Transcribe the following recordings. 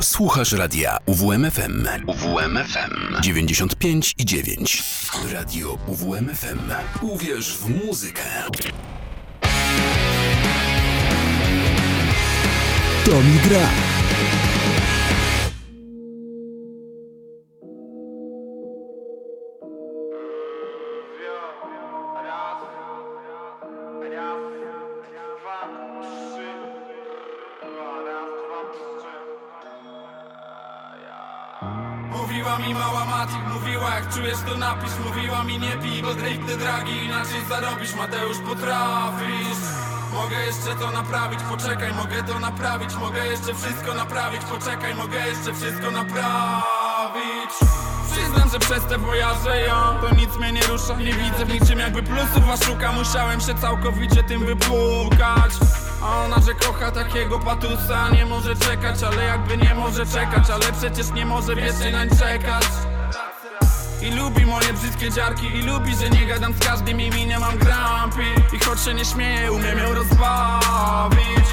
Słuchasz radia UWMFM. UWMFM 95 i 9. Radio UWMFM. Uwierz w muzykę. To mi gra. Czujesz to napisz Mówiła mi nie pij, bo Drake te dragi Inaczej zarobisz, Mateusz potrafisz. Mogę jeszcze to naprawić, poczekaj, mogę to naprawić Mogę jeszcze wszystko naprawić, poczekaj, mogę jeszcze wszystko naprawić. Przyznam, że przez te wojaże ja To nic mnie nie rusza, nie widzę w niczym jakby plusów A szukam, musiałem się całkowicie tym wypłukać. A ona, że kocha takiego patusa Nie może czekać, ale jakby nie może czekać Ale przecież nie może wiecznie nań czekać i lubi moje brzydkie dziarki I lubi, że nie gadam z każdym i nie mam grampi I choć się nie śmieję, umiem ją rozbawić.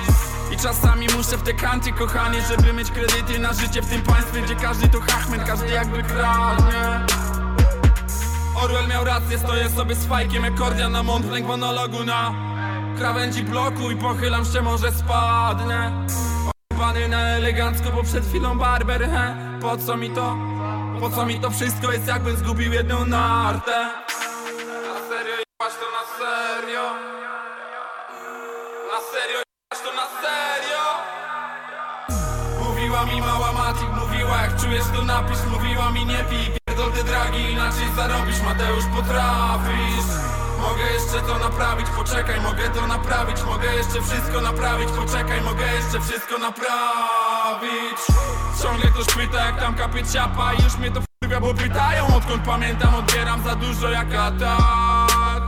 I czasami muszę w te kanty, kochanie Żeby mieć kredyty na życie w tym państwie Gdzie każdy to hachmet, każdy jakby kradnie. Orwell miał rację, stoję sobie z fajkiem Jak kordia na Montblanc monologu na krawędzi bloku I pochylam się, może spadnę. Pany na elegancko, bo przed chwilą barber, he. Po co mi to? Po co mi to wszystko jest jakbym zgubił jedną nartę? Na serio jebać to na serio? Na serio jebać to na serio? Mówiła mi mała Matik, mówiła jak czujesz to napisz. Mówiła mi nie pij, pierdol te dragi Inaczej zarobisz, Mateusz potrafisz Mogę jeszcze to naprawić, poczekaj, mogę to naprawić Mogę jeszcze wszystko naprawić, poczekaj, mogę jeszcze wszystko naprawić. Ciągle ktoś pyta jak tam kapie ciapa I już mnie to wkurwia, bo pytają Odkąd pamiętam, odbieram za dużo jak atak.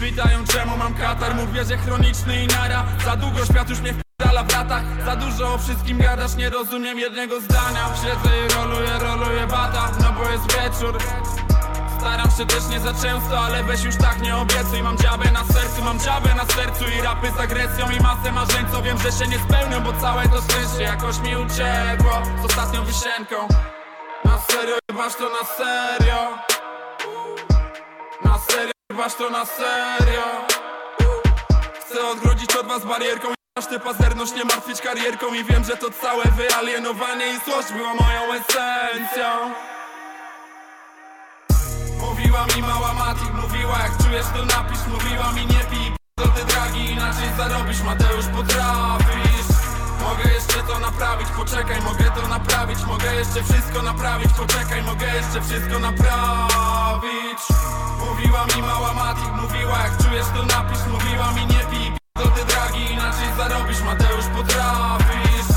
Pytają czemu mam katar, mówię, że chroniczny i nara. Za długo świat już mnie wpierdala w latach. Za dużo o wszystkim gadasz, nie rozumiem jednego zdania. Siedzę i roluję, roluję bata, no bo jest wieczór Staram się też nie za często, ale weź już tak nie obiecuj. Mam dziabę na sercu, mam dziabę na sercu I rapy z agresją i masę marzeń Co wiem, że się nie spełnią, bo całe to szczęście jakoś mi uciekło Z ostatnią wisienką. Na serio, jebać to na serio. Na serio, jebać to na serio. Chcę odgrodzić od was barierką Aż tę pazerność nie martwić karierką I wiem, że to całe wyalienowanie i złość było moją esencją Mówiła mi mała Matik, mówiła jak czujesz to napisz Mówiła mi nie pij, do te dragi Inaczej zarobisz, Mateusz potrafisz. Mogę jeszcze to naprawić, poczekaj, mogę to naprawić. Mogę jeszcze wszystko naprawić, poczekaj, mogę jeszcze wszystko naprawić. Mówiła mi mała Matik, mówiła jak czujesz to napisz Mówiła mi nie pij, do te dragi Inaczej zarobisz, Mateusz potrafisz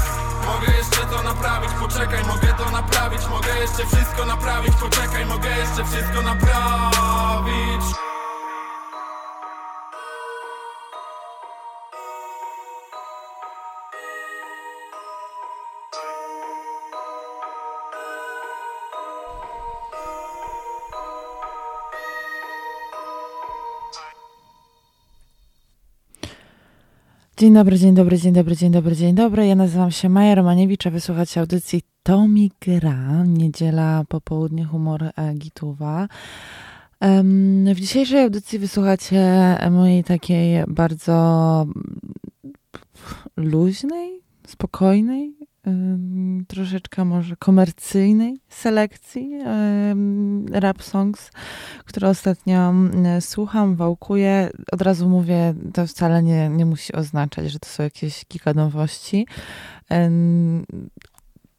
Mogę jeszcze to naprawić, poczekaj, mogę to naprawić Mogę jeszcze wszystko naprawić, poczekaj, mogę jeszcze wszystko naprawić Dzień dobry, dzień dobry, dzień dobry, dzień dobry, dzień dobry. Ja nazywam się Maja Romaniewicz, a wysłuchacie audycji Tomi Gra, niedziela popołudnie humor e, Gituwa. W dzisiejszej audycji wysłuchacie mojej takiej bardzo luźnej, spokojnej, troszeczkę może komercyjnej selekcji rap songs, które ostatnio słucham, wałkuję. Od razu mówię, to wcale nie, nie musi oznaczać, że to są jakieś kilka nowości.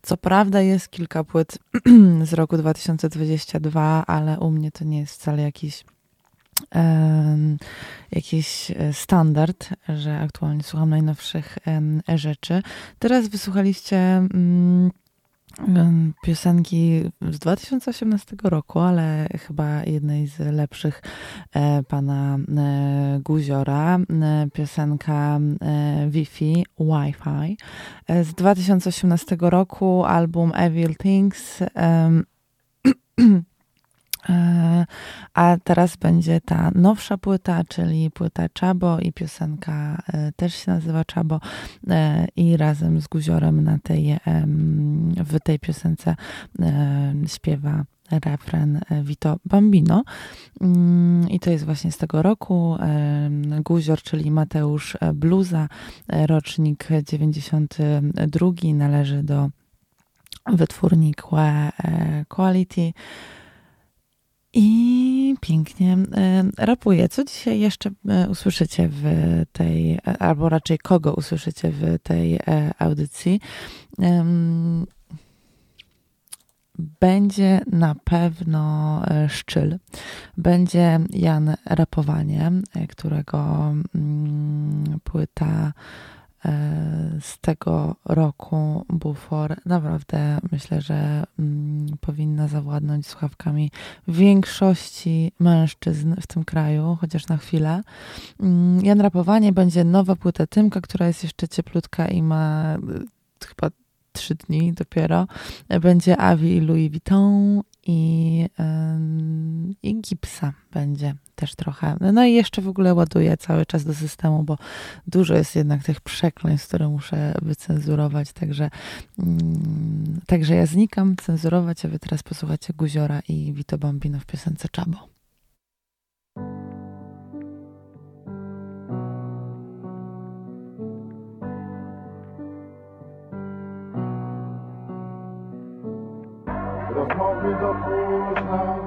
Co prawda jest kilka płyt z roku 2022, ale u mnie to nie jest wcale jakiś jakiś e, standard, że aktualnie słucham najnowszych rzeczy. Teraz wysłuchaliście mm, piosenki z 2018 roku, ale chyba jednej z lepszych e, pana e, Guziora. Piosenka Wi-Fi, Wi-Fi z 2018 roku, album Evil Things. E, a teraz będzie ta nowsza płyta, czyli płyta Czabo i piosenka e, też się nazywa Czabo e, i razem z Guziorem na tej, w tej piosence śpiewa refren Vito Bambino. Mm, I to jest właśnie z tego roku. Guzior, czyli Mateusz Bluza, rocznik 92, należy do wytwórni Quality. I pięknie e, rapuje. Co dzisiaj jeszcze e, usłyszycie w tej, e, albo raczej kogo usłyszycie w tej audycji? Będzie na pewno Szczyl. Będzie Jan Rapowanie, którego mm, płyta z tego roku Bufor naprawdę myślę, że mm, powinna zawładnąć słuchawkami większości mężczyzn w tym kraju, chociaż na chwilę. Mm, Jan Rapowanie będzie nowa płyta Tymka, która jest jeszcze cieplutka i ma y, chyba trzy dni dopiero. Będzie Avi Louis Vuitton i, i Gipsa będzie też trochę. No i jeszcze w ogóle ładuję cały czas do systemu, bo dużo jest jednak tych przekleństw, które muszę wycenzurować, także, mm, także ja znikam cenzurować, a wy teraz posłuchacie Guziora i Vito Bambino w piosence Czabo. Rozmowy do późna,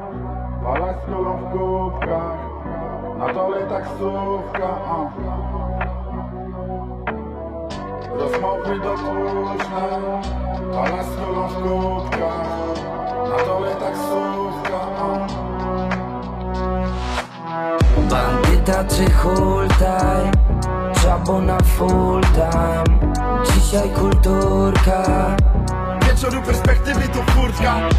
kolą w kubkach Na dole taksówka, a. Rozmowy do późna, palać z kolą w kubkach Na dole taksówka, a. Bandyta czy hultaj, czabo na full time. Dzisiaj kulturka wieczoru perspektywy to furtka.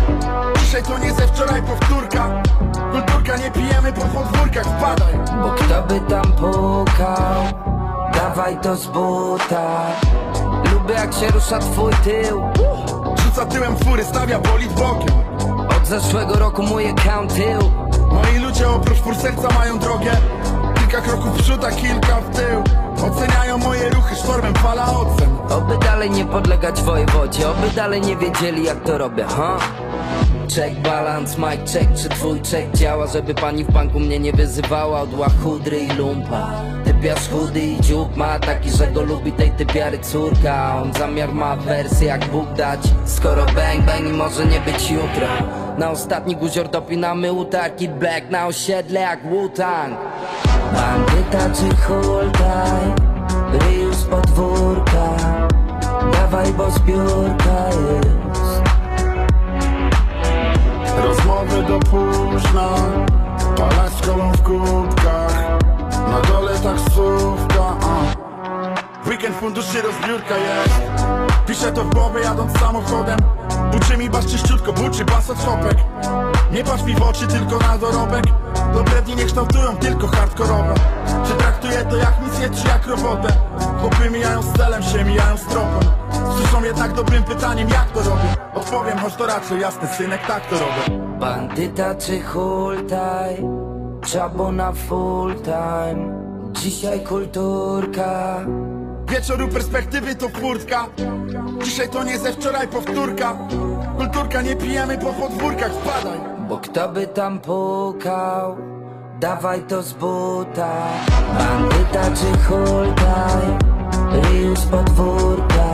Dzisiaj to nie ze wczoraj powtórka. Kulturka nie pijemy po podwórkach, wpadaj. Bo kto by tam pukał? Dawaj to z buta Lubię jak się rusza twój tył. Rzuca tyłem fury, stawia bolid bokiem Od zeszłego roku mój account tył. Moi ludzie oprócz fur serca mają drogę Kilka kroków w przód, a kilka w tył Oceniają moje ruchy sztormem fala ocen. Oby dalej nie podlegać wojewodzie Oby dalej nie wiedzieli jak to robię, ha? Check balance, mic check, czy twój check działa Żeby pani w banku mnie nie wyzywała? Od łachudry i lumpa. Typiarz chudy i dziób ma taki, że go lubi tej typiary córka. On zamiar ma wersję jak Bóg dać. Skoro bang bang i może nie być jutro Na ostatni guzior dopinamy utarki Black na osiedle jak Wu-Tang Bandyta czy hultaj Ryju z podwórka. Dawaj, bo zbiórka jest. Rozmowy do późna. Palać z kolą w kubkach. Na dole taksówka a. Weekend funduszy rozbiórka jest. Piszę to w głowie jadąc samochodem. Buczy mi basz czyściutko, buczy bas od Nie patrz mi w oczy, tylko na dorobek Dobre dni nie kształtują tylko hardkorowe. Czy traktuję to jak misję, czy jak robotę? Chłopy mijają z celem, się mijają z tropem. Słyszą jednak dobrym pytaniem, jak to robię? Odpowiem, choć to raczej jasny synek, tak to robię. Bandyta czy hultaj Czabo na full time. Dzisiaj kulturka. Wieczoru perspektywy to furtka. Dzisiaj to nie ze wczoraj powtórka. Kulturka nie pijemy po podwórkach, wpadaj Bo kto by tam pukał? Dawaj to z buta. Bandyta czy hultaj? Z podwórka.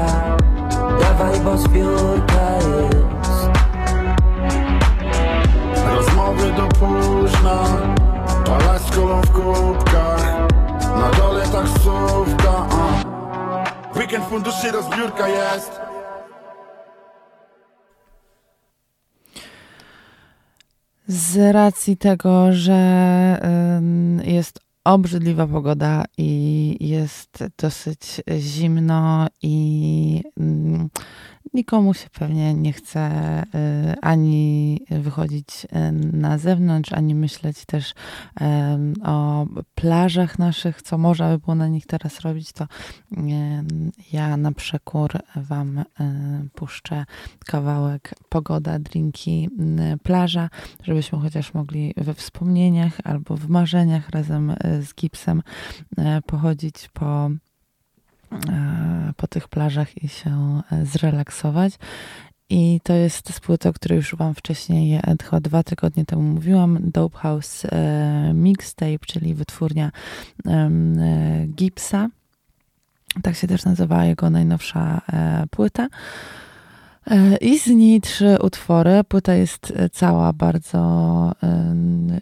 Dawaj, bo zbiórka jest. Rozmowy do późna Palać z kolą w kubkach. Na dole taksówka a. Weekend funduszy rozbiórka jest Z racji tego, że jest obrzydliwa pogoda i jest dosyć zimno i nikomu się pewnie nie chce y, ani wychodzić y, na zewnątrz, ani myśleć też o plażach naszych, co można by było na nich teraz robić, to ja na przekór Wam puszczę kawałek Pogoda, drinki, plaża, żebyśmy chociaż mogli we wspomnieniach albo w marzeniach razem z Gipsem pochodzić po E, po tych plażach i się e, zrelaksować. I to jest z o której już Wam wcześniej e, chyba dwa tygodnie temu mówiłam. Dope House Mixtape, czyli wytwórnia Gipsa. Tak się też nazywała jego najnowsza płyta. E, I z niej trzy utwory. Płyta jest e, cała bardzo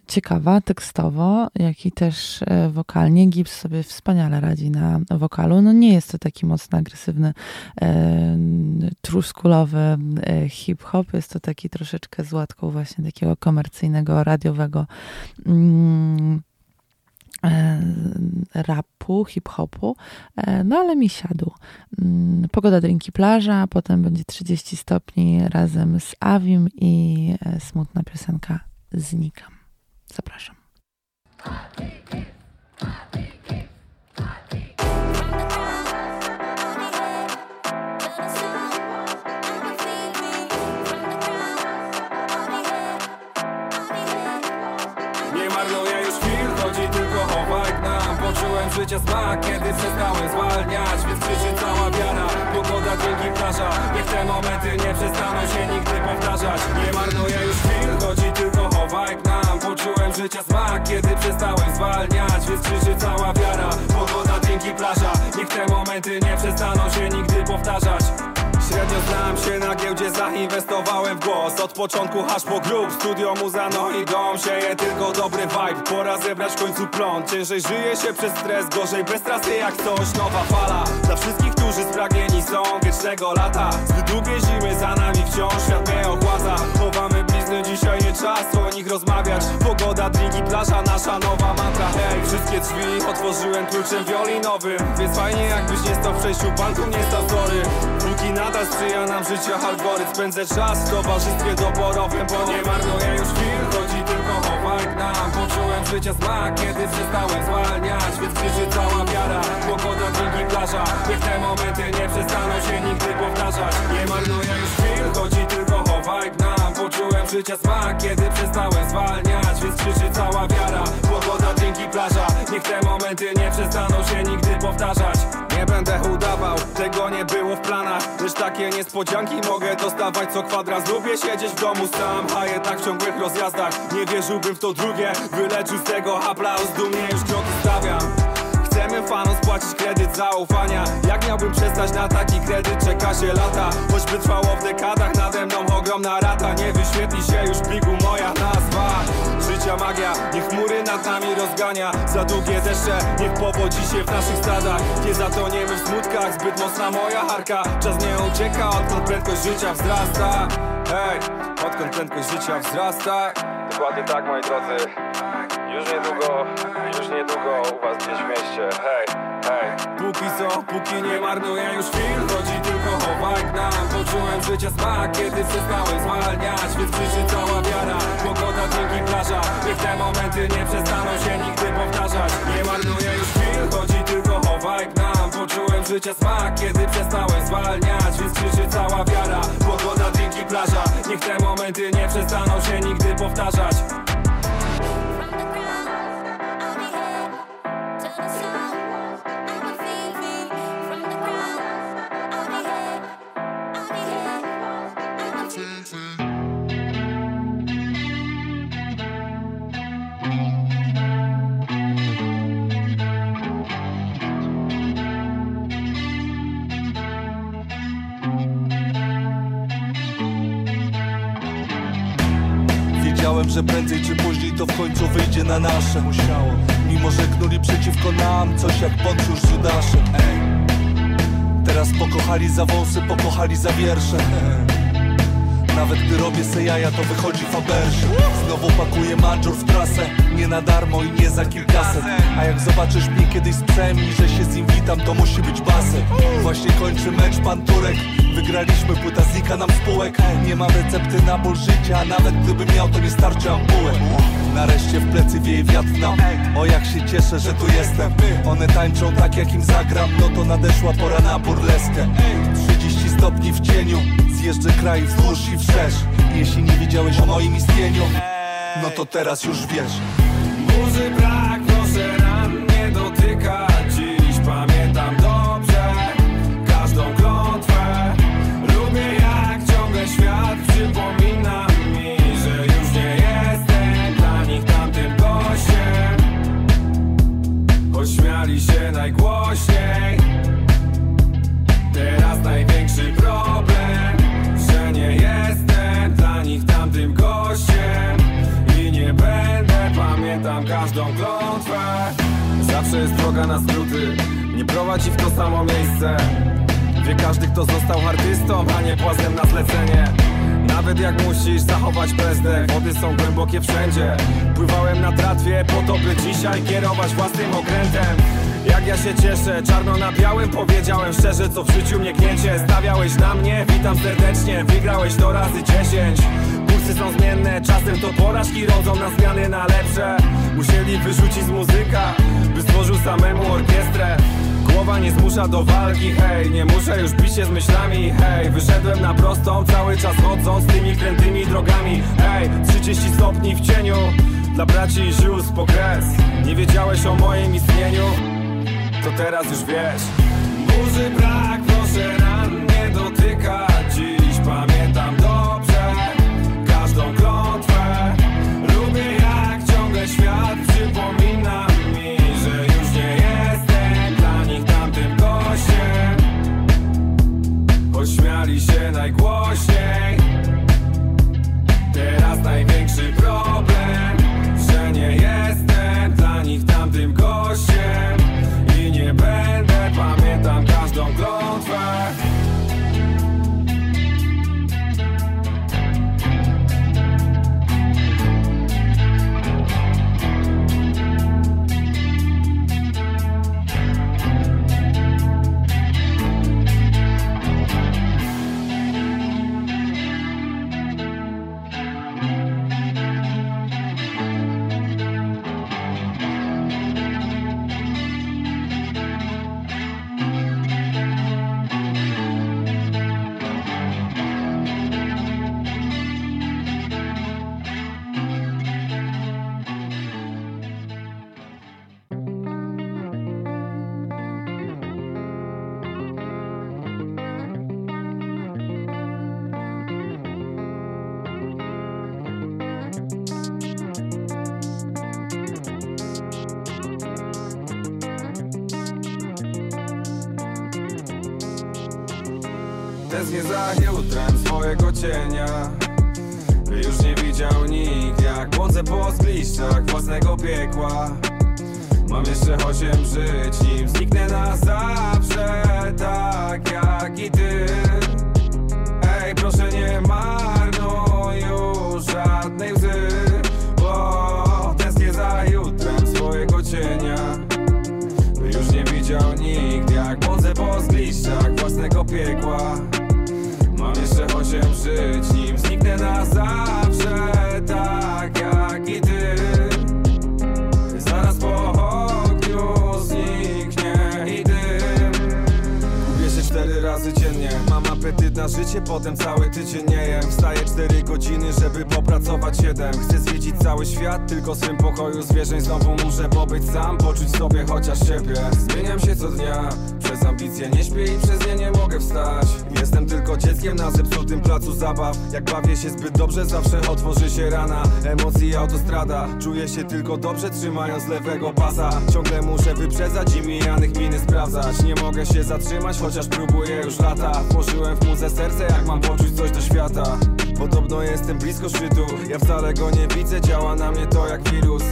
ciekawa tekstowo, jak i też e, wokalnie. Gibbs sobie wspaniale radzi na wokalu. No nie jest to taki mocno agresywny, truskulowy hip-hop. Jest to taki troszeczkę z łatką właśnie takiego komercyjnego, radiowego mm, rapu, hip-hopu, e, no ale mi siadł. Mm, pogoda drinki plaża, potem będzie 30 stopni razem z Avim i e, smutna piosenka Znikam. Zapraszam. Poczułem życia smak, kiedy przestałem zwalniać Więc krzyczy cała wiara, pogoda, dzięki plaża Niech te momenty nie przestaną się nigdy powtarzać. Nie marnuję już chwil, chodzi tylko o vibe nam. Poczułem życia smak, kiedy przestałem zwalniać Więc krzyczy cała wiara, pogoda, dzięki plaża. Niech te momenty nie przestaną się nigdy powtarzać Średnio znam się na giełdzie, zainwestowałem w głos. Od początku aż po grób, studio, muza, no i dom Sieje tylko dobry vibe, pora zebrać w końcu plon. Ciężej żyje się przez stres, gorzej bez trasy jak coś. Nowa fala, dla wszystkich, którzy spragnieni są wiecznego lata. Zbyt długie zimy za nami wciąż, świat mnie ochładza. Chowamy dzisiaj nie czas o nich rozmawiać. Pogoda, drinki, plaża, nasza nowa mantra Hej, wszystkie drzwi otworzyłem kluczem wiolinowym Więc fajnie jakbyś nie stał w przejściu, banku nie stał sorry Póki nadal sprzyja nam życia algorytm. Spędzę czas w towarzystwie doborowym Bo nie marnuję już chwil, chodzi tylko o nam Poczułem życia smak, kiedy przestałem zwalniać. Więc krzyczy cała wiara, pogoda, drinki, plaża. Niech te momenty nie przestaną się nigdy powtarzać. Nie marnuję już chwil, chodzi tylko o Poczułem życia smak, kiedy przestałem zwalniać Więc krzyczy cała wiara, pogoda, drinki, plaża. Niech te momenty nie przestaną się nigdy powtarzać. Nie będę udawał, tego nie było w planach. Lecz takie niespodzianki mogę dostawać co kwadrat. Lubię siedzieć w domu sam, a jednak w ciągłych rozjazdach. Nie wierzyłbym w to drugie, wyleczył z tego aplauz. Dumnie już kroki stawiam Chcemy fanom spłacić kredyt zaufania. Jak miałbym przestać na taki kredyt, czeka się lata. Choćby trwało w dekadach, nade mną ogromna rata. Nie wyświetli się już pliku moja nazwa. Życia magia, niech chmury nad nami rozgania. Za długie deszcze, niech powodzi się w naszych stadach Nie zatoniemy w smutkach, zbyt mocna moja harka. Czas nie ucieka, odkąd prędkość życia wzrasta. Hej, odkąd prędkość życia wzrasta. Dokładnie tak moi drodzy. Już niedługo, już niedługo u was gdzieś w mieście Póki co, póki nie marnuję już chwil Chodzi tylko o nam Poczułem życia smak, kiedy przestałem zwalniać Więc krzyczy cała wiara. Pogoda, drinki, plaża. Niech te momenty nie przestaną się nigdy powtarzać. Nie marnuję już chwil, chodzi tylko o nam Poczułem życia smak, kiedy przestałem zwalniać Więc krzyczy cała wiara. Pogoda, drinki, plaża. Niech te momenty nie przestaną się nigdy powtarzać nasze Musiało Mimo, że knuli przeciwko nam Coś jak Poncjusz z Judaszem Ej. Teraz pokochali za wąsy, pokochali za wiersze nawet gdy robię se jaja, to wychodzi faberze. Znowu pakuję manżur w trasę Nie na darmo i nie za kilkaset. A jak zobaczysz mnie kiedyś z psem i że się z nim witam, to musi być basen Właśnie kończy mecz pan Turek Wygraliśmy, płyta znika nam spółek. Nie mam recepty na ból życia. Nawet gdybym miał, to nie starczy ampułek. Nareszcie w plecy wieje wiatr nam O jak się cieszę, że tu jestem. One tańczą tak jak im zagram. No to nadeszła pora na burleskę. 30 stopni w cieniu. Zjeżdżę kraj wzdłuż i wszerz. Jeśli nie wiedziałeś o moim istnieniu No to teraz już wiesz Jest droga na skróty. Nie prowadzi w to samo miejsce. Wie każdy kto został artystą, a nie płazem na zlecenie. Nawet jak musisz zachować bezdę Wody są głębokie wszędzie. Pływałem na tratwie po to, by dzisiaj kierować własnym okrętem. Jak ja się cieszę, czarno na białym powiedziałem szczerze co w życiu mnie gniecie. Stawiałeś na mnie, witam serdecznie, wygrałeś to razy dziesięć. Kursy są zmienne, czasem to porażki rodzą na zmiany na lepsze. Musieli wyrzucić z muzyka, by stworzył samemu orkiestrę Głowa nie zmusza do walki, hej. Nie muszę już bić się z myślami, hej. Wyszedłem na prostą, cały czas chodząc tymi krętymi drogami Hej, 30 stopni w cieniu Dla braci i sióstr po kres Nie wiedziałeś o moim istnieniu? To teraz już wiesz. Burzy brak, proszę ran nie dotykać Dziś pamiętam dobrze Każdą klątwę. Lubię jak ciągle świat Roger. Cienia już nie widział nikt Jak błądzę po zgliszczach własnego piekła. Mam jeszcze osiem żyć Nim zniknę na zawsze Tak jak i ty. Ej, proszę nie marnuj już żadnej łzy żyć Nim zniknę na zawsze Tak jak i ty. Zaraz po ogniu zniknie i dym. Gubię się cztery razy dziennie Mam apetyt na życie, potem cały tydzień nie jem. Wstaję cztery godziny, żeby popracować siedem. Chcę zwiedzić cały świat, tylko w swym pokoju zwierzeń Znowu muszę pobyć sam, poczuć sobie chociaż siebie. Zmieniam się co dnia, nie śpię i przez nie nie mogę wstać. Jestem tylko dzieckiem na zepsutym placu zabaw. Jak bawię się zbyt dobrze, zawsze otworzy się rana. Emocji autostrada, czuję się tylko dobrze trzymając lewego pasa. Ciągle muszę wyprzedzać i mijanych miny sprawdzać. Nie mogę się zatrzymać, chociaż próbuję już lata. Włożyłem w muzę serce, jak mam poczuć coś do świata. Podobno jestem blisko szczytu, ja wcale go nie widzę Działa na mnie to jak wirus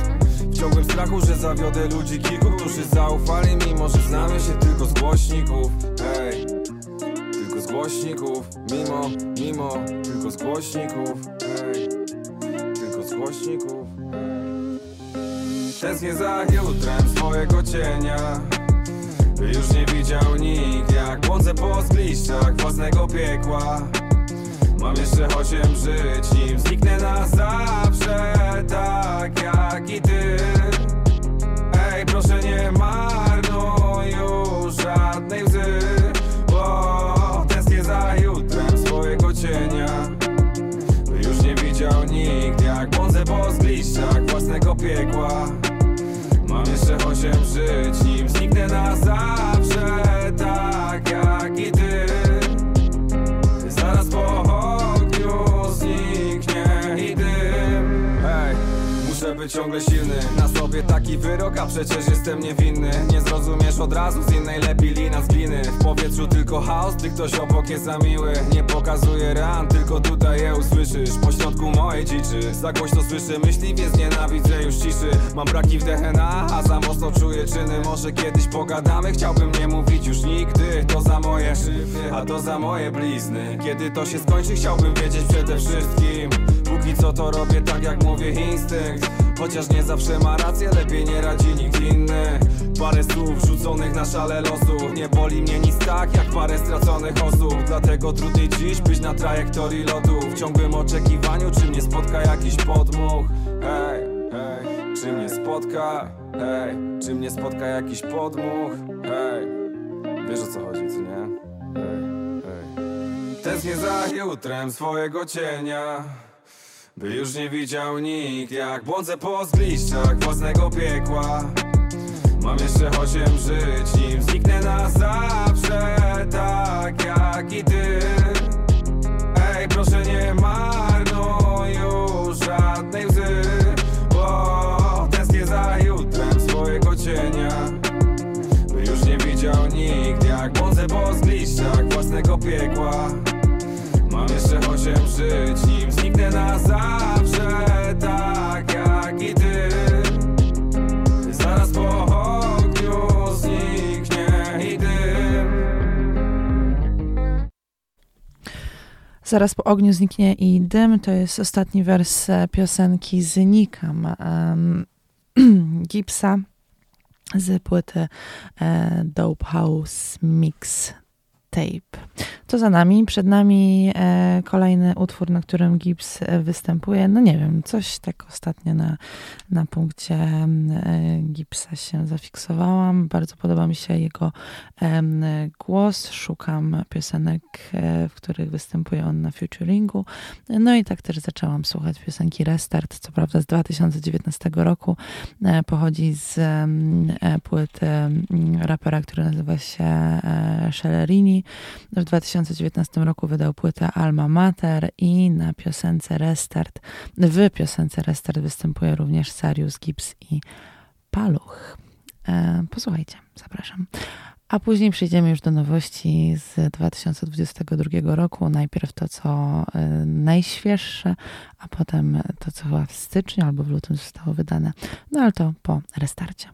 w ciągłym strachu, że zawiodę ludzi kilku, którzy zaufali Mimo, że znamy się tylko z głośników. Hej, tylko z głośników Mimo, mimo, tylko z głośników. Hej, tylko z głośników. Tęsknię za jutrem swojego cienia. Już nie widział nikt Jak błądzę po zgliszczach własnego piekła Mam jeszcze osiem żyć, nim zniknę na zawsze Tak jak i ty. Ej, proszę nie marnuj już żadnej łzy Bo tęsknię za jutrem swojego cienia. Już nie widział nikt Jak błądzę po zgliszczach własnego piekła. Mam jeszcze osiem żyć, nim zniknę na zawsze być ciągle silny Na sobie taki wyrok, a przecież jestem niewinny. Nie zrozumiesz od razu, z innej lepi lina z gliny. W powietrzu tylko chaos, gdy ktoś obok jest za miły. Nie pokazuje ran, tylko tutaj je usłyszysz. Po środku mojej dziczy. Za głośno słyszę myśli, więc nienawidzę już ciszy. Mam braki w DNA, a za mocno czuję czyny. Może kiedyś pogadamy, chciałbym nie mówić już nigdy. To za moje szyby, a to za moje blizny. Kiedy to się skończy, chciałbym wiedzieć przede wszystkim Póki co to robię tak jak mówię instynkt. Chociaż nie zawsze ma rację, lepiej nie radzi nikt inny. Parę słów rzuconych na szale losu Nie boli mnie nic tak jak parę straconych osób. Dlatego trudniej dziś być na trajektorii lotu. W ciągłym oczekiwaniu, czy mnie spotka jakiś podmuch. Hej, hej, czy mnie spotka? Hej, czy mnie spotka jakiś podmuch? Hej, wiesz o co chodzi, co nie? Hej, hej Tęsknię za jutrem swojego cienia by już nie widział nikt Jak błądzę po zgliszczach własnego piekła. Mam jeszcze osiem żyć Nim zniknę na zawsze Tak jak i ty. Ej, proszę nie marnuj już żadnej łzy Bo tęsknię za jutrem swojego cienia. By już nie widział nikt Jak błądzę po zgliszczach własnego piekła. Mam jeszcze osiem żyć, na zawsze Tak jak i ty Zaraz po ogniu zniknie i dym Zaraz po ogniu zniknie i dym. To jest ostatni wers e, piosenki Znikam um, Gipsa z płyty e, Dope House Mix Tape. To za nami, przed nami e, kolejny utwór, na którym Gibbs e, występuje. No nie wiem, coś tak ostatnio na, na punkcie e, Gibsa się zafiksowałam. Bardzo podoba mi się jego e, głos. Szukam piosenek, e, w których występuje on na featuringu. No i tak też zaczęłam słuchać piosenki Restart, co prawda z 2019 roku. E, pochodzi z płyty rapera, który nazywa się Scellerini. W 2019 roku wydał płytę Alma Mater i na piosence Restart, w piosence Restart występuje również Sarius Gibbs i Paluch. E, posłuchajcie, zapraszam. A później przejdziemy już do nowości z 2022 roku. Najpierw to, co e, najświeższe, a potem to, co chyba w styczniu albo w lutym zostało wydane. No ale to po restarcie.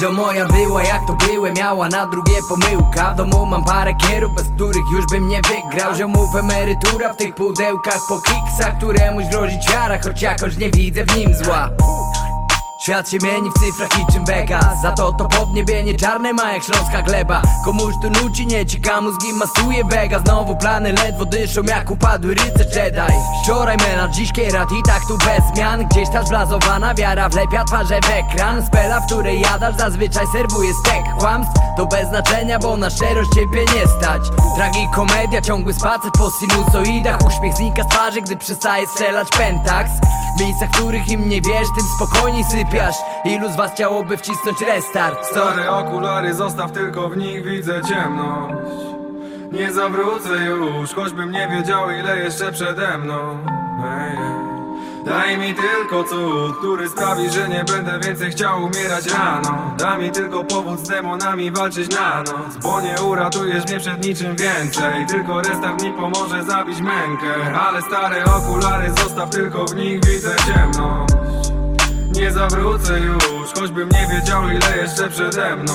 Że moja była jak to byłem, miała na drugie pomyłka. W domu mam parę kierów, bez których już bym nie wygrał. Ziomów emerytura w tych pudełkach po kiksach Któremuś grozi ciara, choć jakoś nie widzę w nim zła Świat się mieni w cyfrach i czym beka Za to to podniebienie czarne ma jak śląska gleba. Komuś tu nuci nie cieka mózgi masuje bega. Znowu plany ledwo dyszą jak upadły ryce Jedi. Wczoraj mena, dziś kierat i tak tu bez zmian. Gdzieś ta zblazowana wiara wlepia twarze w ekran. Spela, w której jadasz zazwyczaj serwuje stek. Kłamstw to bez znaczenia, bo na szczerość ciebie nie stać. Tragikomedia, ciągły spacer po sinusoidach. Uśmiech znika z twarzy, gdy przestaje strzelać pentaks w których im nie wiesz, tym spokojniej sypiasz. Ilu z was chciałoby wcisnąć restart? Stare okulary, zostaw tylko w nich widzę ciemność. Nie zawrócę już, choćbym nie wiedział ile jeszcze przede mną. Ej, ej. Daj mi tylko cud, który sprawi, że nie będę więcej chciał umierać rano. Daj mi tylko powód z demonami walczyć na noc Bo nie uratujesz mnie przed niczym więcej. Tylko restart mi pomoże zabić mękę Ale stare okulary zostaw, tylko w nich widzę ciemność. Nie zawrócę już, choćbym nie wiedział ile jeszcze przede mną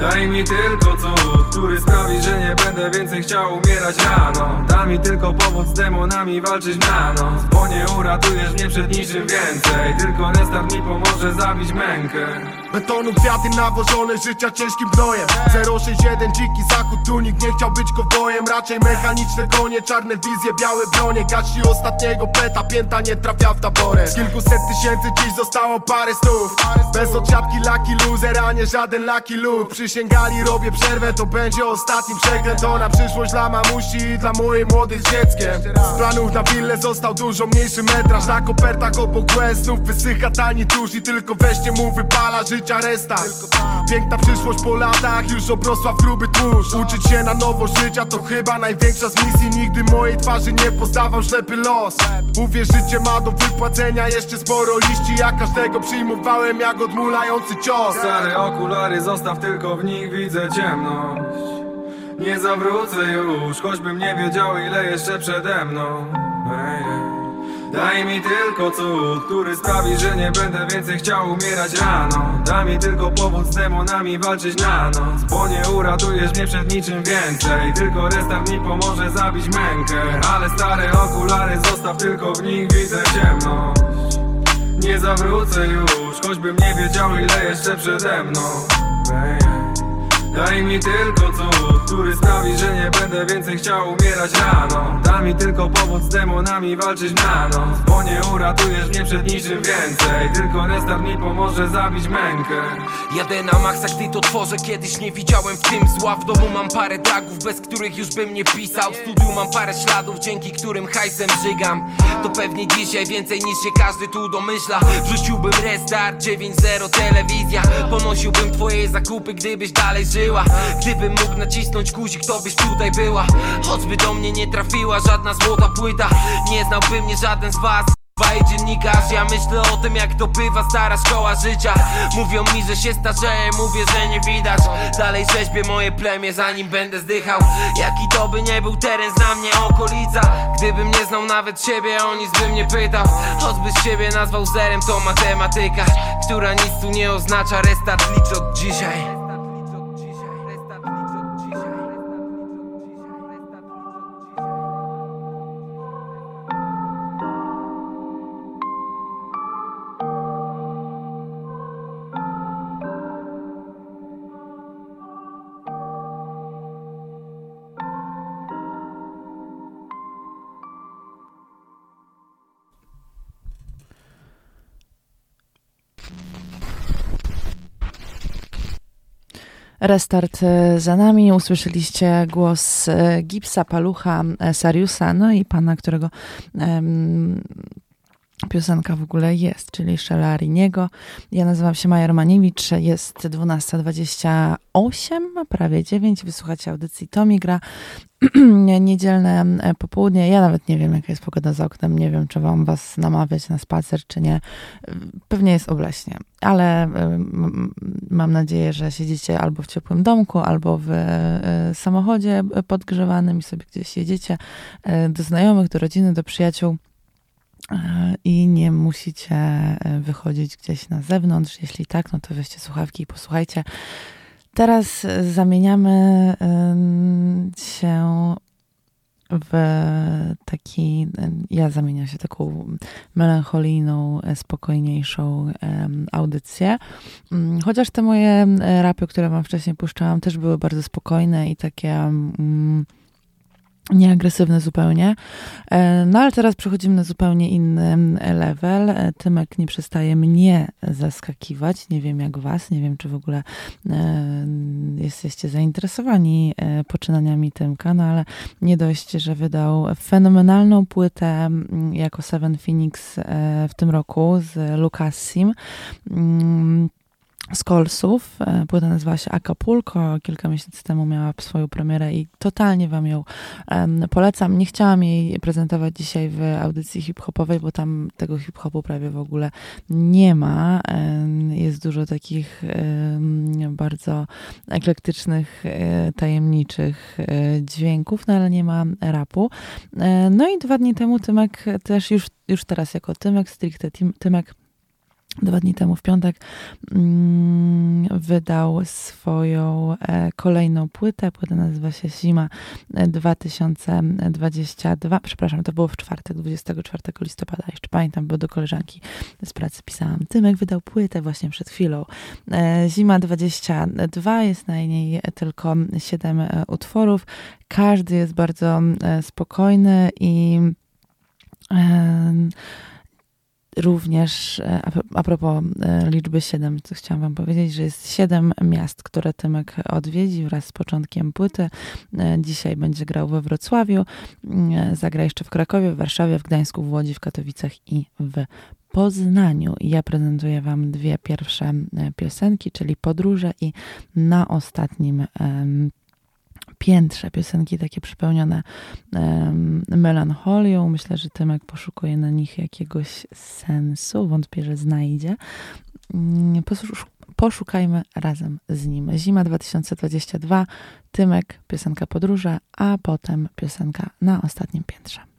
Daj mi tylko cud, który sprawi, że nie będę więcej chciał umierać rano. Daj mi tylko powód z demonami walczyć na noc Bo nie uratujesz mnie przed niczym więcej. Tylko restart mi pomoże zabić mękę Betonu kwiaty nawożone życia ciężkim gnojem 061 dziki zachód, tu nikt nie chciał być kowbojem Raczej mechaniczne konie, czarne wizje, białe bronie. Gasi ostatniego peta, pięta nie trafia w taborę. Z kilkuset tysięcy dziś zostało parę stów. Bez odsiadki lucky loser, a nie żaden lucky look. Przysięgali robię przerwę, to będzie ostatni przekręt To na przyszłość dla mamusi i dla mojej młodej z dzieckiem. Z planów na willę został dużo mniejszy metraż. Na kopertach obok łez wysycha tani tusz I tylko weźcie mu wypala życia restart Piękna przyszłość po latach już obrosła w gruby tłuszcz. Uczyć się na nowo życia to chyba największa z misji. Nigdy mojej twarzy nie poznawał ślepy los. Mówię, życie ma do wypłacenia jeszcze sporo liści. Ja każdego przyjmowałem jak odmulający cios. Stare okulary zostaw, tylko w nich widzę ciemność. Nie zawrócę już, choćbym nie wiedział ile jeszcze przede mną. Daj mi tylko cud, który sprawi, że nie będę więcej chciał umierać rano. Daj mi tylko powód z demonami walczyć na noc Bo nie uratujesz mnie przed niczym więcej. Tylko restart mi pomoże zabić mękę. Ale stare okulary zostaw, tylko w nich widzę ciemność. Nie zawrócę już, choćbym nie wiedział ile jeszcze przede mną. Daj mi tylko cud, który sprawi, że nie będę więcej chciał umierać rano. Daj mi tylko powód z demonami walczyć na noc Bo nie uratujesz mnie przed niczym więcej. Tylko restart mi pomoże zabić mękę. Jadę na maksa, gdy to tworzę. Kiedyś nie widziałem w tym zła. W domu mam parę dragów, bez których już bym nie pisał. W studiu mam parę śladów, dzięki którym hajsem żygam. To pewnie dzisiaj więcej niż się każdy tu domyśla. Wrzuciłbym restart 9.0 telewizja. Ponosiłbym twoje zakupy, gdybyś dalej żyła. Gdybym mógł nacisnąć guzik, to byś tutaj była. Choćby do mnie nie trafiła żadna złota płyta. Nie znałby mnie żaden z was Dbaj dziennikarz, ja myślę o tym jak to bywa stara szkoła życia. Mówią mi, że się starzeję, mówię, że nie widać. Dalej rzeźbię moje plemię zanim będę zdychał. Jaki to by nie był teren, zna mnie okolica. Gdybym nie znał nawet siebie, o nic bym nie pytał. Choćby z siebie nazwał zerem, to matematyka Która nic tu nie oznacza, restart licz od dzisiaj Restart e, za nami. Usłyszeliście głos e, Gipsa, Palucha, e, Sariusa, no i pana, którego um, piosenka w ogóle jest, czyli Szelariniego. Ja nazywam się Maja Romaniewicz, jest 12.28, prawie 9. Wysłuchacie audycji Tomigra. Niedzielne popołudnie. Ja nawet nie wiem, jaka jest pogoda za oknem. Nie wiem, czy wam was namawiać na spacer, czy nie. Pewnie jest obleśnie, ale mam nadzieję, że siedzicie albo w ciepłym domku, albo w samochodzie podgrzewanym i sobie gdzieś jedziecie do znajomych, do rodziny, do przyjaciół i nie musicie wychodzić gdzieś na zewnątrz. Jeśli tak, no to weźcie słuchawki i posłuchajcie. Teraz zamieniamy się w taki, ja zamieniam się taką melancholijną, spokojniejszą audycję. Mm, chociaż te moje rapy, które wam wcześniej puszczałam, też były bardzo spokojne i takie mm, nieagresywne zupełnie. E, no ale teraz przechodzimy na zupełnie inny level. E, Tymek nie przestaje mnie zaskakiwać. Nie wiem jak was, nie wiem czy w ogóle e, jesteście zainteresowani poczynaniami Tymka, no ale nie dość, że wydał fenomenalną płytę jako Seven Phoenix w tym roku z Lucassim z Kolsów. E, płyta nazywała się Acapulco. Kilka miesięcy temu miała swoją premierę i totalnie wam ją um, polecam. Nie chciałam jej prezentować dzisiaj w audycji hip-hopowej, bo tam tego hip-hopu prawie w ogóle nie ma. Um, jest dużo takich um, bardzo eklektycznych, e, tajemniczych e, dźwięków, no ale nie ma rapu. no i dwa dni temu Tymek też już, już teraz jako Tymek, stricte Tymek dwa dni temu w piątek mm, wydał swoją e, kolejną płytę. Płyta nazywa się Zima 2022. Przepraszam, to było w czwartek, 24 listopada. Jeszcze pamiętam, bo do koleżanki z pracy pisałam. Tymek wydał płytę właśnie przed chwilą. E, Zima 22 jest na niej tylko 7 e, utworów. Każdy jest bardzo spokojny i również e, a propos e, liczby 7, co chciałam wam powiedzieć, że jest 7 miast, które Tymek odwiedzi wraz z początkiem płyty. E, dzisiaj będzie grał we Wrocławiu, zagra jeszcze w Krakowie, w Warszawie, w Gdańsku, w Łodzi, w Katowicach i w Poznaniu. Ja prezentuję Wam dwie pierwsze piosenki, czyli Podróże i na ostatnim piętrze piosenki takie przepełnione um, melancholią. Myślę, że Tymek poszukuje na nich jakiegoś sensu. Wątpię, że znajdzie. Mm, poszukajmy razem z nim. Zima 2022, Tymek, piosenka podróże, a potem piosenka na ostatnim piętrze.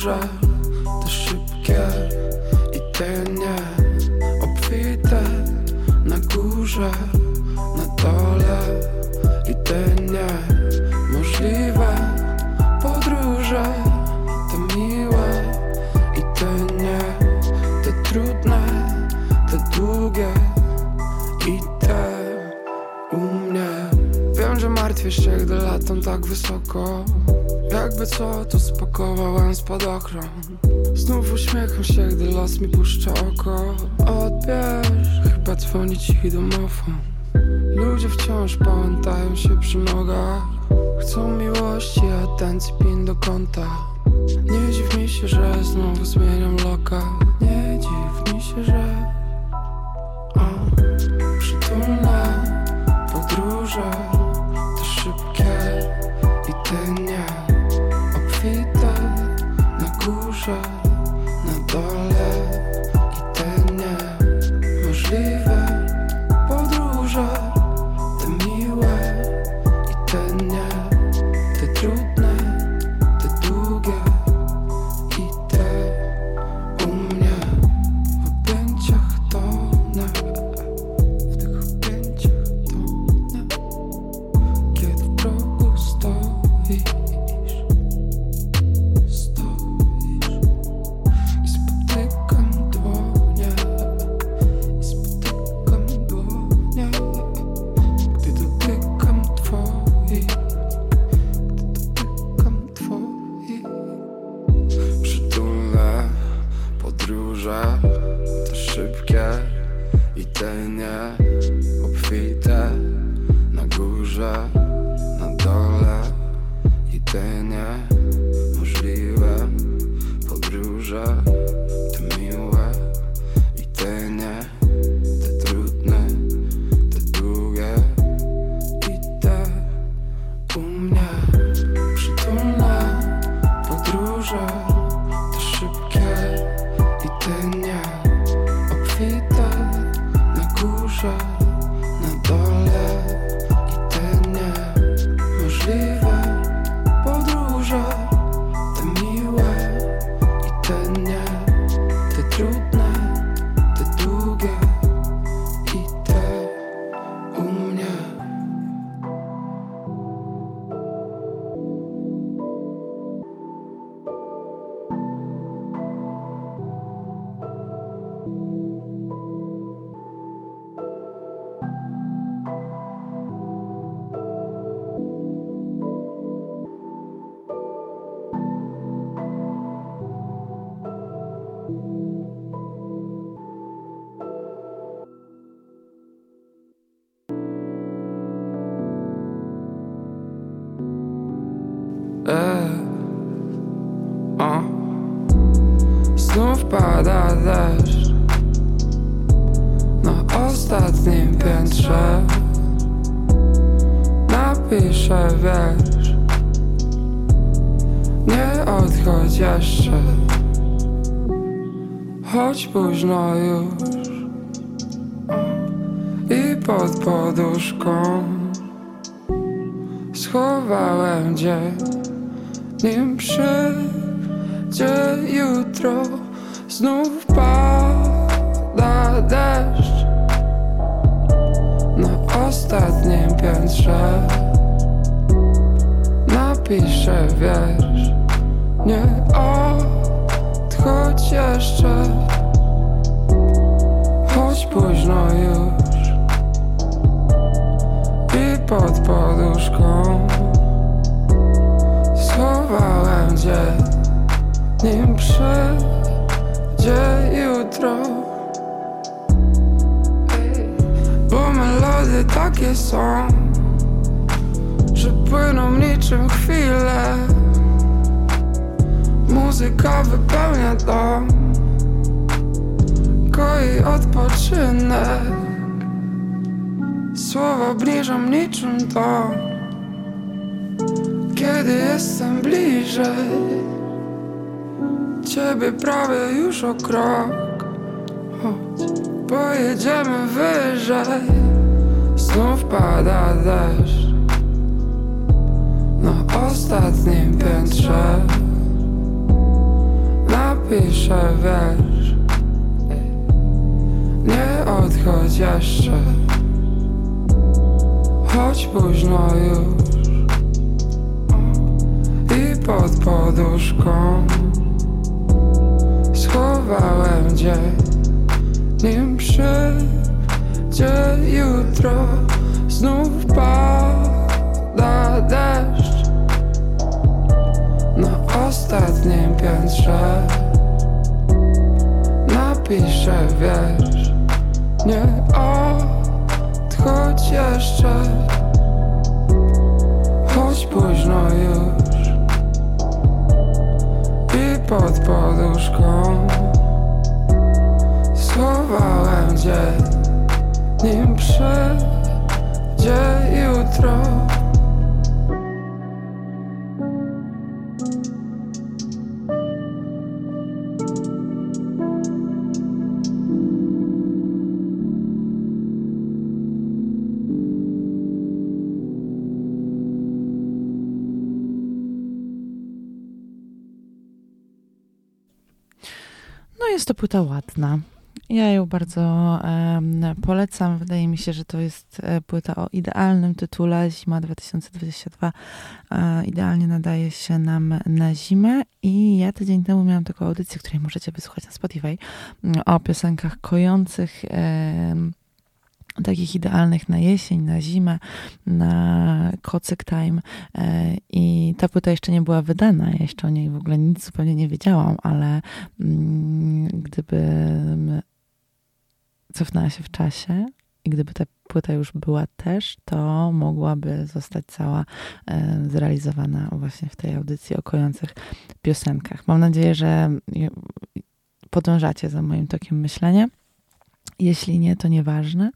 Podróże spadochron Znów uśmiecham się, gdy los mi puszcza oko. Odbierz, chyba dzwoni ci domofon. Ludzie wciąż pamiętają się przy nogach. Chcą miłości, atencji, pin do konta Nie dziw mi się, że znowu zmieniam loka. Nie dziw mi się, że Koi odpoczynek Słowa bliżą niczym dom Kiedy jestem bliżej. Ciebie prawie już o krok. Chodź, pojedziemy wyżej. Znów pada deszcz Na ostatnim piętrze. Napiszę wiersz odchodź jeszcze. Choć późno już. I pod poduszką. Schowałem dzień Nim przyjdzie jutro. Znów pada deszcz. Na ostatnim piętrze. Napiszę wiersz Nie odchodź jeszcze. Choć późno już. I pod poduszką Schowałem cię Nim przyjdzie jutro to płyta ładna. Ja ją bardzo em, polecam. Wydaje mi się, że to jest e, płyta o idealnym tytule. Zima 2022 e, idealnie nadaje się nam na zimę. I ja tydzień temu miałam taką audycję, której możecie wysłuchać na Spotify, m, o piosenkach kojących. Takich idealnych na jesień, na zimę, na kocyk time E, i ta płyta jeszcze nie była wydana, ja jeszcze o niej w ogóle nic zupełnie nie wiedziałam, ale mm, gdybym cofnęła się w czasie i gdyby ta płyta już była też, to mogłaby zostać cała e, zrealizowana właśnie w tej audycji o kojących piosenkach. Mam nadzieję, że podążacie za moim tokiem myślenia. Jeśli nie, to nieważne,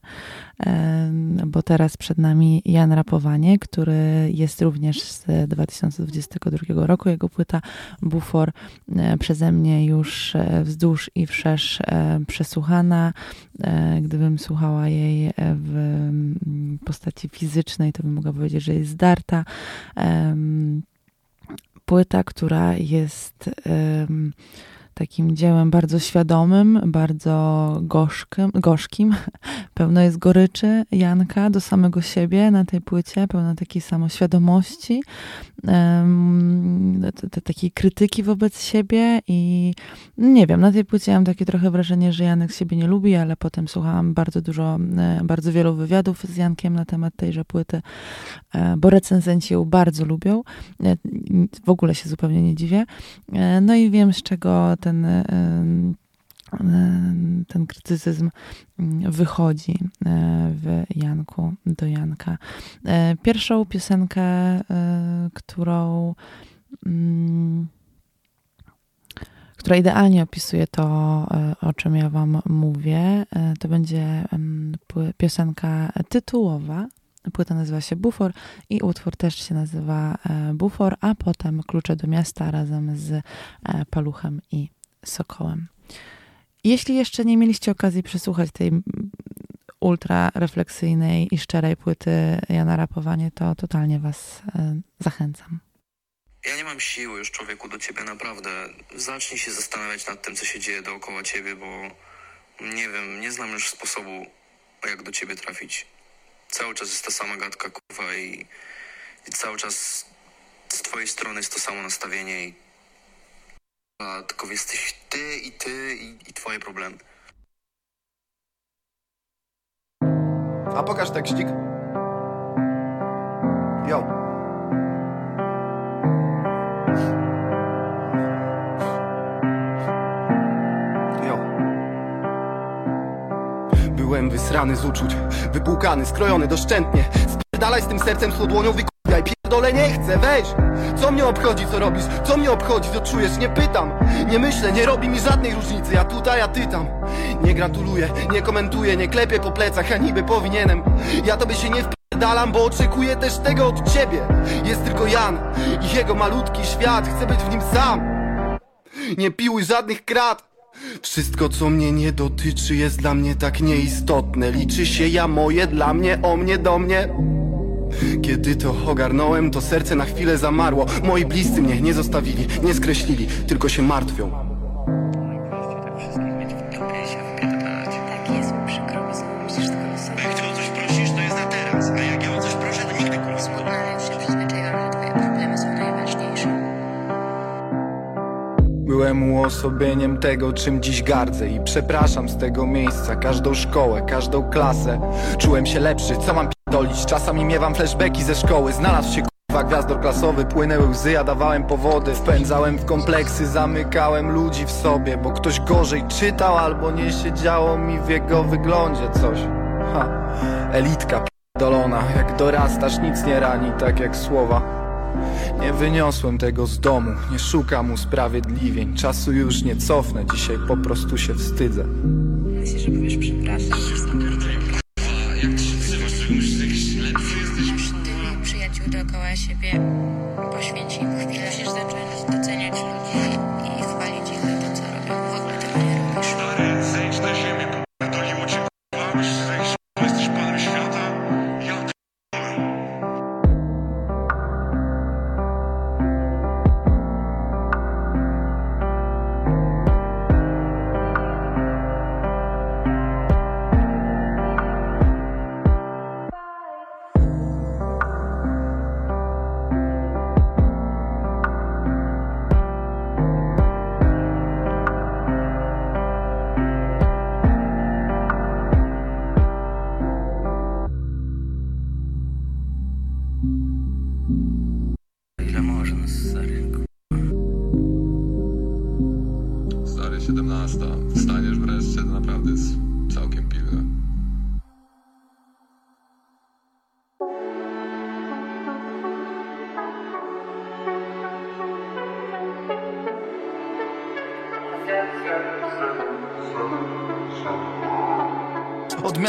bo teraz przed nami Jan Rapowanie, który jest również z 2022 roku. Jego płyta Bufor e, przeze mnie już e, wzdłuż i wszerz e, przesłuchana. Gdybym słuchała jej w postaci fizycznej, to bym mogła powiedzieć, że jest zdarta. Płyta, która jest em, takim dziełem bardzo świadomym, bardzo gorzkim, gorzkim. Pełno jest goryczy Janka do samego siebie na tej płycie, pełno takiej samoświadomości, takiej krytyki wobec siebie i nie wiem, na tej płycie mam takie trochę wrażenie, że Janek siebie nie lubi, ale potem słuchałam bardzo dużo, e, bardzo wielu wywiadów z Jankiem na temat tejże płyty, e, bo recenzenci ją bardzo lubią. E, W ogóle się zupełnie nie dziwię. No i wiem, z czego ten, ten krytycyzm mm, wychodzi e, w Janku do Janka. E, Pierwszą piosenkę, e, którą mm, która idealnie opisuje to, o czym ja Wam mówię. To będzie piosenka tytułowa. Płyta nazywa się Bufor i utwór też się nazywa Bufor, a potem Klucze do miasta razem z Paluchem i Sokołem. Jeśli jeszcze nie mieliście okazji przesłuchać tej ultra refleksyjnej i szczerej płyty Jana Rapowanie, to totalnie Was zachęcam. Ja nie mam siły już człowieku do ciebie naprawdę. Zacznij się zastanawiać nad tym, co się dzieje dookoła ciebie, bo nie wiem, nie znam już sposobu, jak do ciebie trafić. Cały czas jest ta sama gadka, kurwa, i, i cały czas z twojej strony jest to samo nastawienie i a, tylko jesteś ty i ty i, i twoje problemy. A pokaż tekstik. Yo. Byłem wysrany z uczuć, wypłukany, skrojony doszczętnie. Spierdalaj z tym sercem słodłonią, wykurwiaj, pierdolę nie chcę, weź. Co mnie obchodzi, co robisz, co mnie obchodzi, co czujesz, nie pytam. Nie myślę, nie robi mi żadnej różnicy, ja tutaj, a ty tam. Nie gratuluję, nie komentuję, nie klepię po plecach, a niby powinienem. Ja tobie się nie wpierdalam, bo oczekuję też tego od ciebie. Jest tylko Jan i jego malutki świat, chcę być w nim sam. Nie piłuj żadnych krat wszystko co mnie nie dotyczy jest dla mnie tak nieistotne. Liczy się ja moje, dla mnie, o mnie, do mnie. Kiedy to ogarnąłem, to serce na chwilę zamarło. Moi bliscy mnie nie zostawili, nie skreślili, tylko się martwią Byłem uosobieniem tego, czym dziś gardzę I przepraszam z tego miejsca każdą szkołę, każdą klasę Czułem się lepszy, co mam p***dolić? Czasami miewam flashbacki ze szkoły Znalazł się k***wa gwiazdor klasowy Płynęły łzy, ja dawałem powody Wpędzałem w kompleksy, zamykałem ludzi w sobie Bo ktoś gorzej czytał albo nie siedziało mi w jego wyglądzie coś ha. Elitka p***dolona Jak dorastasz nic nie rani, tak jak słowa nie wyniosłem tego z domu, nie szukam usprawiedliwień Czasu już nie cofnę, dzisiaj po prostu się wstydzę Myślisz, że powiesz przepraszam? Jak ty się nazywasz, że musisz jakiś lepszy jesteś? Przyjaciół dookoła siebie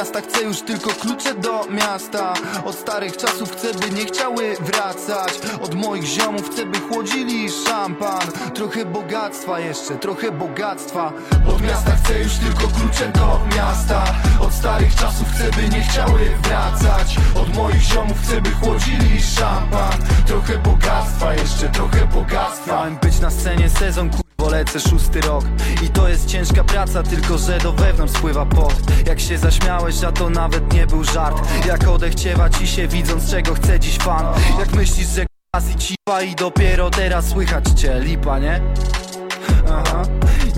miasta chcę już tylko klucze do miasta. Od starych czasów chcę by nie chciały wracać. Od moich ziomów chcę by chłodzili szampan. Trochę bogactwa jeszcze, trochę bogactwa. Od miasta chcę już tylko klucze do miasta. Od starych czasów chcę by nie chciały wracać. Od moich ziomów chcę by chłodzili szampan. Trochę bogactwa jeszcze, trochę bogactwa. Miałem być na scenie sezon bo lecę szósty rok. I to jest ciężka praca, tylko że do wewnątrz spływa pot. Jak się zaśmiałeś, a to nawet nie był żart. Jak odechciewa ci się widząc czego chce dziś fan. Jak myślisz, że i cipa i dopiero teraz słychać cię. Lipa, nie? Aha.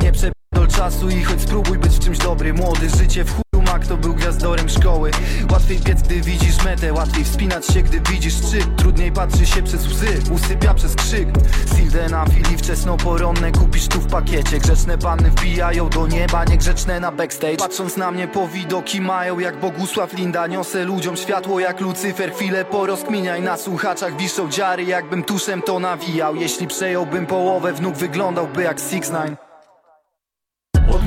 Nie przepierdol czasu i choć spróbuj być w czymś dobry Młody, życie w ma kto był gwiazdorem szkoły. Łatwiej biec, gdy widzisz metę Łatwiej wspinać się, gdy widzisz szczyt. Trudniej patrzy się przez łzy, usypia przez krzyk. Silde na chwili wczesnoporonne Kupisz tu w pakiecie. Grzeczne panny wbijają do nieba Niegrzeczne na backstage. Patrząc na mnie po widoki mają Jak Bogusław Linda. Niosę ludziom światło jak Lucyfer. Chwilę porozkminiaj Na słuchaczach wiszą dziary. Jakbym tuszem to nawijał Jeśli przejąłbym połowę Wnuk wyglądałby jak Six Nine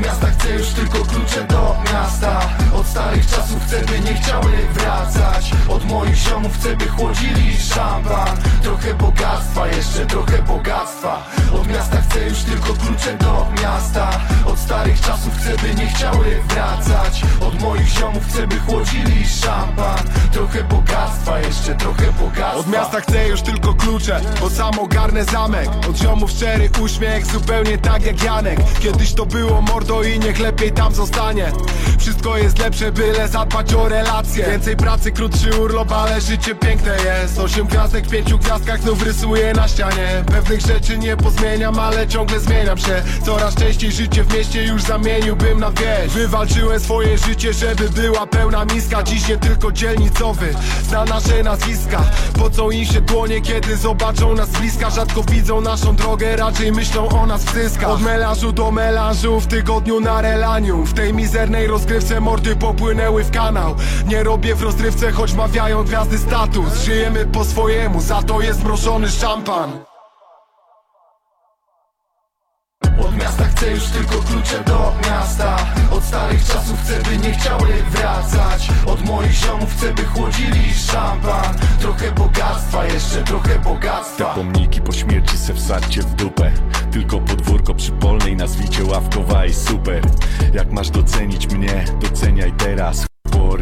miasta chcę już tylko klucze do miasta. Od starych czasów chcę by nie chciały wracać. Od moich ziomów chcę by chłodzili szampan Trochę bogactwa, jeszcze trochę bogactwa. Od miasta chcę już tylko klucze do miasta. Od starych czasów chcę by nie chciały wracać. Od moich ziomów chcę by chłodzili szampan Trochę bogactwa, jeszcze trochę bogactwa. Od miasta chcę już tylko klucze, bo sam ogarnę zamek. Od ziomów szczery uśmiech, zupełnie tak jak Janek. Kiedyś to było mordo i niech lepiej tam zostanie. Wszystko jest lepsze, byle zadbać o relacje. Więcej pracy, krótszy urlop, ale życie piękne jest. Osiem gwiazdek pięciu gwiazdkach znów rysuję na ścianie. Pewnych rzeczy nie pozmieniam, ale ciągle zmieniam się. Coraz częściej życie w mieście już zamieniłbym na wieś Wywalczyłem swoje życie, żeby była pełna miska. Dziś nie tylko dzielnicowy, zna nasze nazwiska. Pocą im się dłonie, kiedy zobaczą nas bliska? Rzadko widzą naszą drogę, raczej myślą o nas w zyskach. Od melanżu do melanżu, w tygodniu na relaniu W tej mizernej rozgrywce mordy popłynęły w kanał. Nie robię w rozrywce, choć mawiają gwiazdy status. Żyjemy po swojemu, za to jest mrożony szampan. Od miasta chcę już tylko czasów chcę by nie chciały wracać. Od moich ziomów chcę by chłodzili szampan. Trochę bogactwa, jeszcze trochę bogactwa. Pomniki po śmierci se wsadźcie w dupę. Tylko podwórko przy polnej nazwicie ławkowa i super. Jak masz docenić mnie, doceniaj teraz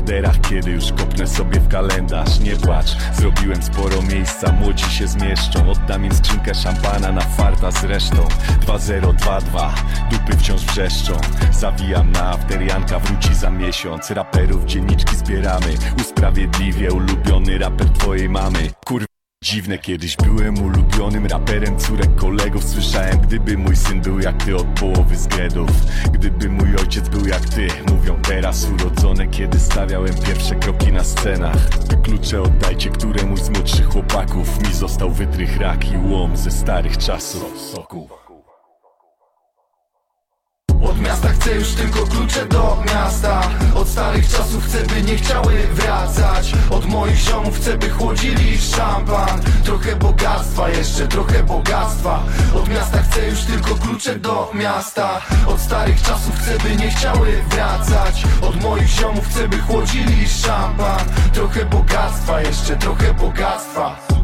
po orderach, kiedy już kopnę sobie w kalendarz Nie płacz, zrobiłem sporo miejsca, młodzi się zmieszczą. Oddam im skrzynkę szampana na farta zresztą 2022, dupy wciąż wrzeszczą. Zawijam na after, Janka wróci za miesiąc. Raperów dzienniczki zbieramy, usprawiedliwie ulubiony raper twojej mamy. Kur... Dziwne, kiedyś byłem ulubionym raperem córek kolegów Słyszałem, gdyby mój syn był jak ty od połowy z gedów. Gdyby mój ojciec był jak ty Mówią teraz urodzone, kiedy stawiałem pierwsze kroki na scenach. Te klucze oddajcie któremuś z młodszych chłopaków Mi został wytrych rak i łom ze starych czasów. Soku miasta. Chcę już tylko klucze do miasta. Od starych czasów chcę by nie chciały wracać. Od moich ziomów chcę by chłodzili szampan. Trochę bogactwa, jeszcze trochę bogactwa. Od miasta chcę już tylko klucze do miasta. Od starych czasów chcę by nie chciały wracać. Od moich ziomów chcę by chłodzili szampan. Trochę bogactwa, jeszcze trochę bogactwa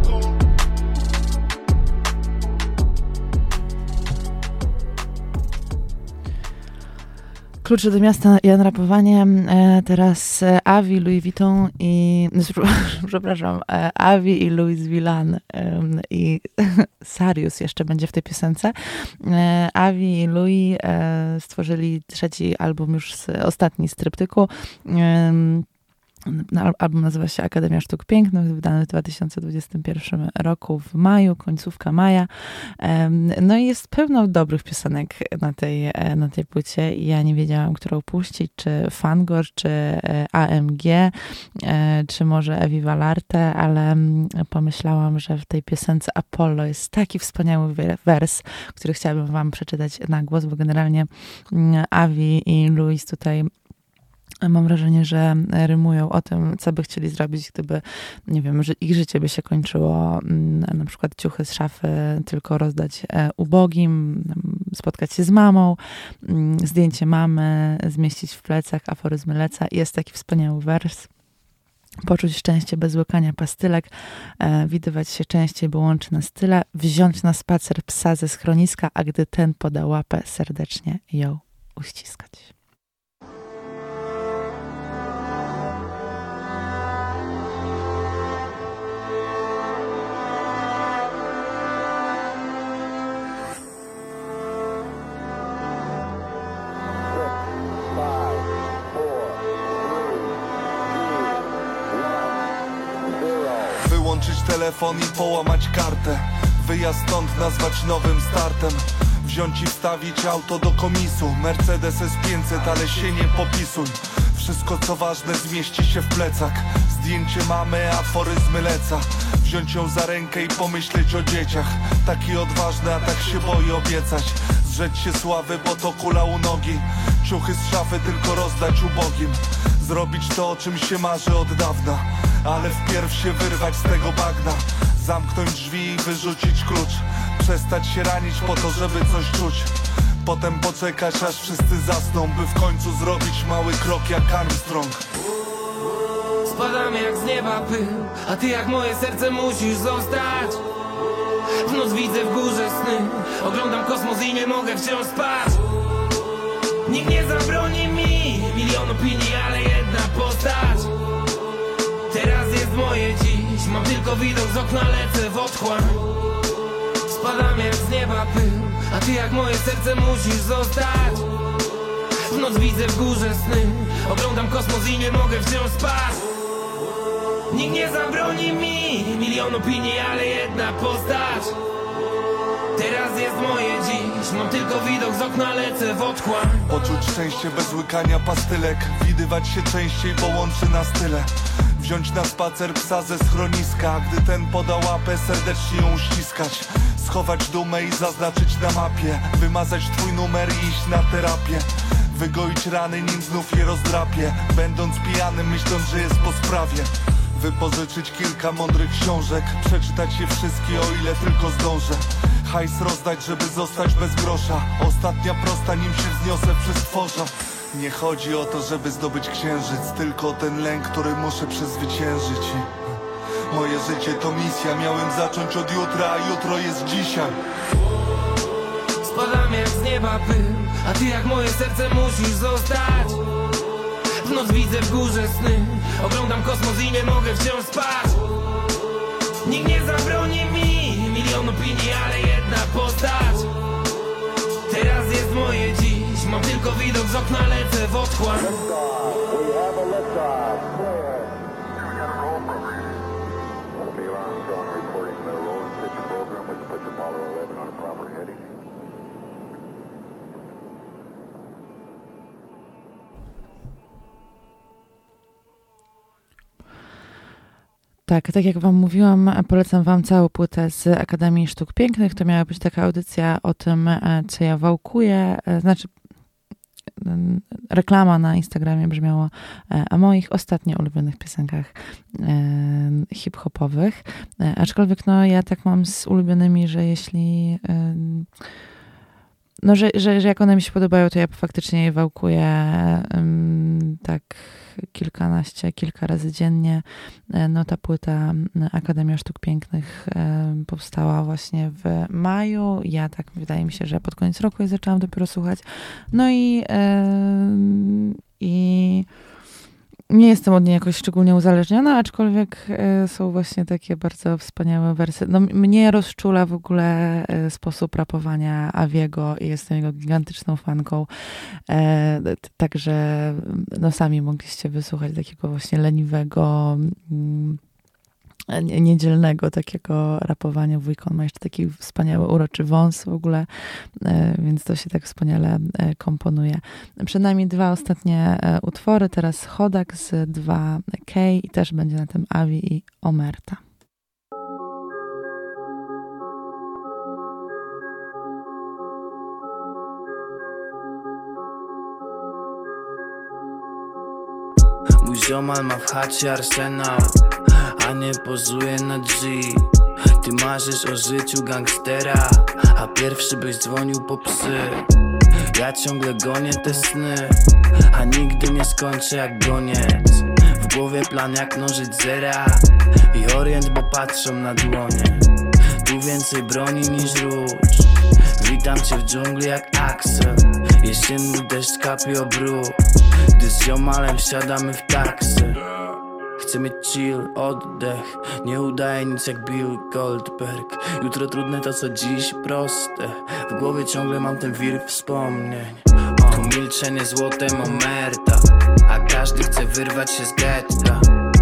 Klucze do miasta i Rapowanie. E, teraz e, Avi, Louis Vuitton i... Przepraszam, e, Avi i Louis Villan i Sarius jeszcze będzie w tej piosence. Avi i Louis stworzyli trzeci album już ostatni z tryptyku. Album nazywa się Akademia Sztuk Pięknych, wydany w 2021 roku w maju, końcówka maja. No i jest pełno dobrych piosenek na tej, na tej płycie i ja nie wiedziałam, którą puścić, czy Fangor, czy e, AMG, e, czy może Evi Valarte, ale mm, pomyślałam, że w tej piosence Apollo jest taki wspaniały wers, który chciałabym wam przeczytać na głos, bo generalnie mm, Avi i Louis tutaj Mam wrażenie, że rymują o tym, co by chcieli zrobić, gdyby, nie wiem, że ich życie by się kończyło, mm, na przykład ciuchy z szafy tylko rozdać e, ubogim, spotkać się z mamą, mm, zdjęcie mamy zmieścić w plecach, aforyzmy leca. Jest taki wspaniały wers. Poczuć szczęście bez łykania pastylek, e, widywać się częściej, bo łączy nas tyle, wziąć na spacer psa ze schroniska, a gdy ten poda łapę, serdecznie ją uściskać. Telefon i połamać kartę. Wyjazd stąd nazwać nowym startem. Wziąć i wstawić auto do komisu. Mercedes S500, ale się nie popisuj. Wszystko co ważne zmieści się w plecach Zdjęcie mamy, aforyzmy leca. Wziąć ją za rękę i pomyśleć o dzieciach. Taki odważny, a tak się boi obiecać. Zrzeć się sławy, bo to kula u nogi. Ciuchy z szafy tylko rozdać ubogim Zrobić to, o czym się marzy od dawna. Ale wpierw się wyrwać z tego bagna. Zamknąć drzwi i wyrzucić klucz. Przestać się ranić po to, żeby coś czuć. Potem poczekać aż wszyscy zasną By w końcu zrobić mały krok jak Armstrong. Spadam jak z nieba pył A ty jak moje serce musisz zostać. W noc widzę w górze sny Oglądam kosmos i nie mogę wciąż spać. Nikt nie zabroni mi Milion opinii, ale jedna postać. Teraz jest moje dziś Mam tylko widok z okna, lecę w otchłań. Spadam jak z nieba pył A ty jak moje serce musisz zostać. W noc widzę w górze sny Oglądam kosmos i nie mogę wciąż spać. Nikt nie zabroni mi Milion opinii, ale jedna postać Teraz jest moje dziś. Mam tylko widok z okna, lecę w otchłań. Poczuć szczęście bez łykania pastylek. Widywać się częściej, bo łączy nas tyle. Wziąć na spacer psa ze schroniska. Gdy ten poda łapę, serdecznie ją uściskać Schować dumę i zaznaczyć na mapie. Wymazać twój numer i iść na terapię. Wygoić rany, nim znów je rozdrapie Będąc pijanym, myśląc, że jest po sprawie Wypożyczyć kilka mądrych książek Przeczytać je wszystkie, o ile tylko zdążę. Hajs rozdać, żeby zostać bez grosza. Ostatnia prosta, nim się wzniosę przez tworza. Nie chodzi o to, żeby zdobyć księżyc Tylko ten lęk, który muszę przezwyciężyć. Moje życie to misja Miałem zacząć od jutra, a jutro jest dzisiaj. Spadam jak z nieba pył A ty jak moje serce musisz zostać W noc widzę w górze sny. Oglądam kosmos i nie mogę wciąż spać. Nikt nie zabroni mi. Milion opinii, ale jedna postać. Teraz jest moje dziś. Mam tylko widok z okna, lecę w otchłań Tak, tak jak Wam mówiłam, polecam Wam całą płytę z Akademii Sztuk Pięknych. To miała być taka audycja o tym, e, co ja wałkuję. E, znaczy, reklama na Instagramie brzmiała e, o moich ostatnio ulubionych piosenkach hip-hopowych. Aczkolwiek no, ja tak mam z ulubionymi, że jeśli no, że, że, że jak one mi się podobają, to ja faktycznie je wałkuję tak kilkanaście, kilka razy dziennie. E, no ta płyta Akademia Sztuk Pięknych e, powstała właśnie w maju. Ja tak wydaje mi się, że pod koniec roku je zaczęłam dopiero słuchać. No i i nie jestem od niej jakoś szczególnie uzależniona, aczkolwiek e, są właśnie takie bardzo wspaniałe wersy. No, mnie rozczula w ogóle e, sposób rapowania Aviego i jestem jego gigantyczną fanką. E, także no, sami mogliście wysłuchać takiego właśnie leniwego niedzielnego takiego rapowania. Wujkon ma jeszcze taki wspaniały, uroczy wąs w ogóle, e, więc to się tak wspaniale e, komponuje. Przed nami dwa ostatnie e, utwory, teraz Chodak z 2K i też będzie na tym Avi i Omerta. Mój ziomal ma w chacie arsenał a nie pozuje na G Ty marzysz o życiu gangstera A pierwszy byś dzwonił po psy. Ja ciągle gonię te sny A nigdy nie skończę jak goniec. W głowie plan jak nożyć zera I orient, bo patrzą na dłonie. Tu więcej broni niż róż. Witam cię w dżungli jak Axel. Jesienny deszcz kapie o bruk Gdy z ziomalem wsiadamy w taksy Chcę mieć chill, oddech. Nie udaje nic jak Bill Goldberg. Jutro trudne to co dziś proste. W głowie ciągle mam ten wir wspomnień. Tu milczenie złotem omerta. A każdy chce wyrwać się z getta.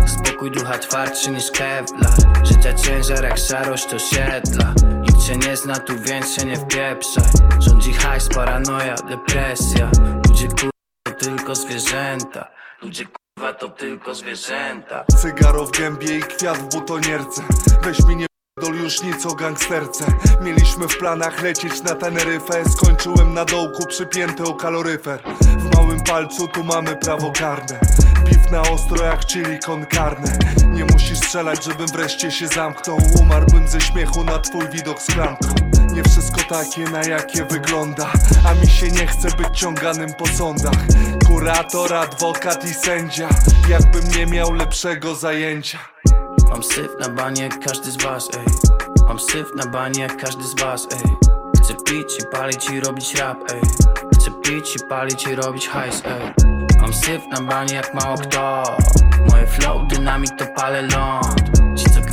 Spokój ducha twardszy niż Kevlar. Życia ciężar jak szarość osiedla Nikt cię nie zna tu więc się nie wpieprzaj Rządzi hajs, paranoja, depresja. Ludzie kur... to tylko zwierzęta. Ludzie Kurwa to tylko zwierzęta. Cygaro w gębie i kwiat w butonierce. Weź mi nie dol już nic o gangsterce. Mieliśmy w planach lecieć na Teneryfę. Skończyłem na dołku przypięty o kaloryfer. W małym palcu tu mamy prawo karne. Piw na ostro jak chili con carne. Nie musisz strzelać, żebym wreszcie się zamknął. Umarłbym ze śmiechu na twój widok z klamką Nie wszystko takie, na jakie wygląda. A mi się nie chce być ciąganym po sądach. Kurator, adwokat i sędzia. Jakbym nie miał lepszego zajęcia. Mam syf na banie każdy z was, ej. Mam syf na banie każdy z was, ej. Chcę pić i palić i robić rap, ej. Chcę pić i palić i robić hajs, ej. Mam syf na banie jak mało kto. Moje flow dynamit to palę ląd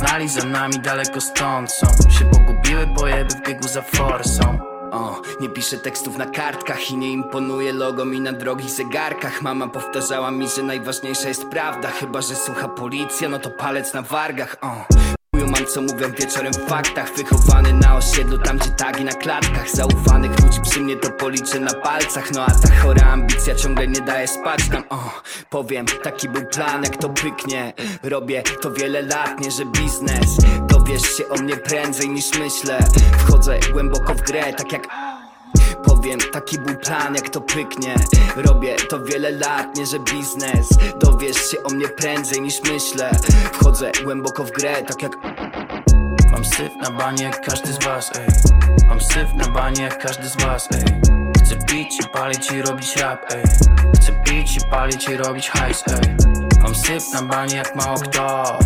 Gnali za nami daleko stąd są. Się pogubiły pojeby w biegu za forsą. O, nie piszę tekstów na kartkach i nie imponuje logo mi na drogich zegarkach. Mama powtarzała mi, że najważniejsza jest prawda Chyba, że słucha policja, no to palec na wargach. O, mam co mówią wieczorem w faktach. Wychowany na osiedlu, tam gdzie tagi na klatkach. Zaufanych ludzi przy mnie to policzę na palcach. No a ta chora ambicja ciągle nie daje spać nam O, powiem, taki był plan, jak to pyknie. Robię to wiele lat, nie że biznes. Dowiesz się o mnie prędzej niż myślę. Wchodzę głęboko w grę, tak jak Powiem, taki był plan, jak to pyknie. Robię to wiele lat, nie że biznes. Dowiesz się o mnie prędzej niż myślę. Wchodzę głęboko w grę, tak jak Mam syf na banie jak każdy z was, ej. Mam syf na banie jak każdy z was, ej. Chcę pić i palić i robić rap, ej. Chcę pić i palić i robić hajs, ej. Mam syf na banie jak mało kto.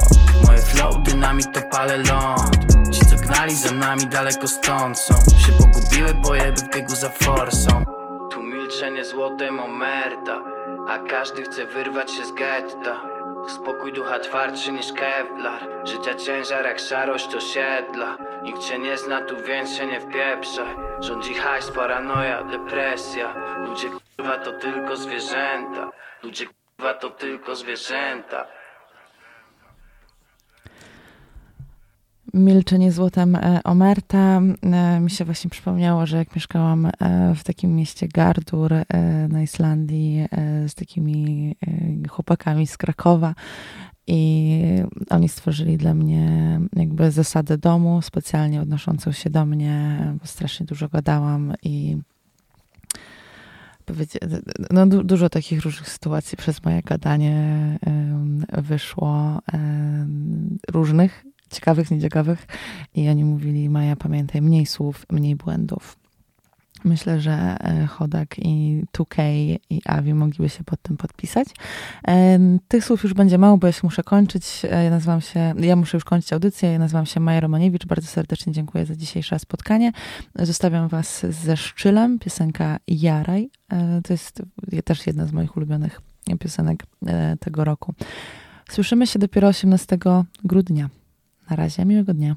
Moje flow dynamit to palę ląd Ci co gnali za nami daleko stąd są. Się pogubiły pojeby w biegu za forsą. Tu milczenie złotem omerta A każdy chce wyrwać się z getta. Spokój ducha twardszy niż kevlar Życia ciężar jak szarość osiedla. Nikt cię nie zna tu więc się nie wpieprzaj Rządzi hajs, paranoja, depresja. Ludzie kurwa to tylko zwierzęta. Ludzie kurwa to tylko zwierzęta Milczenie złotem e, Omerta. E, Mi się właśnie przypomniało, że jak mieszkałam e, w takim mieście Gardur na Islandii z takimi chłopakami z Krakowa i oni stworzyli dla mnie jakby zasadę domu specjalnie odnoszącą się do mnie, bo strasznie dużo gadałam i no, du- dużo takich różnych sytuacji przez moje gadanie wyszło różnych, ciekawych, nieciekawych i oni mówili, Maja pamiętaj, mniej słów, mniej błędów. Myślę, że e, Chodak i 2K i Avi mogliby się pod tym podpisać. Em, Tych słów już będzie mało, bo ja się muszę kończyć. E, Ja nazywam się, ja muszę już kończyć audycję. Ja nazywam się Maja Romaniewicz. Bardzo serdecznie dziękuję za dzisiejsze spotkanie. Zostawiam was ze Szczylem, piosenka Jaraj. E, To jest też jedna z moich ulubionych piosenek e, tego roku. Słyszymy się dopiero 18 grudnia. Na razie, miłego dnia.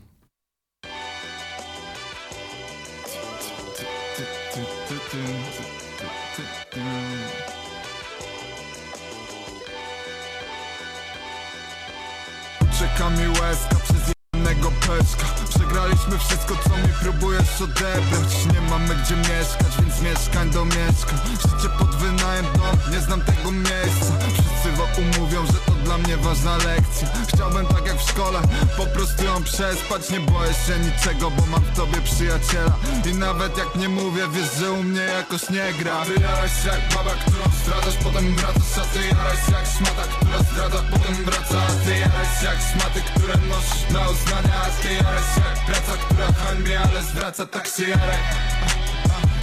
Czeka mi łezka przez jednego peszka Przegraliśmy wszystko co mi próbujesz odebrać. Nie mamy gdzie mieszkać, więc mieszkań do mieszkań. Życie pod wynajem dom, nie znam tego miejsca. Wszyscy wokół mówią, że to dla mnie ważna lekcja. Chciałbym tak jak w szkole, po prostu ją przespać. Nie boję się niczego, bo mam w tobie przyjaciela. I nawet jak nie mówię, wiesz, że u mnie jakoś nie gra. Ty jaraś się jak baba, którą zdradzasz, potem wracasz A ty jaraś jak szmata, która zdradza, potem wraca. A ty jaraś jak szmaty, które nosisz na uznania. A ty jaraś jak praca, która hańbi, ale zwraca. Tak się jaraj.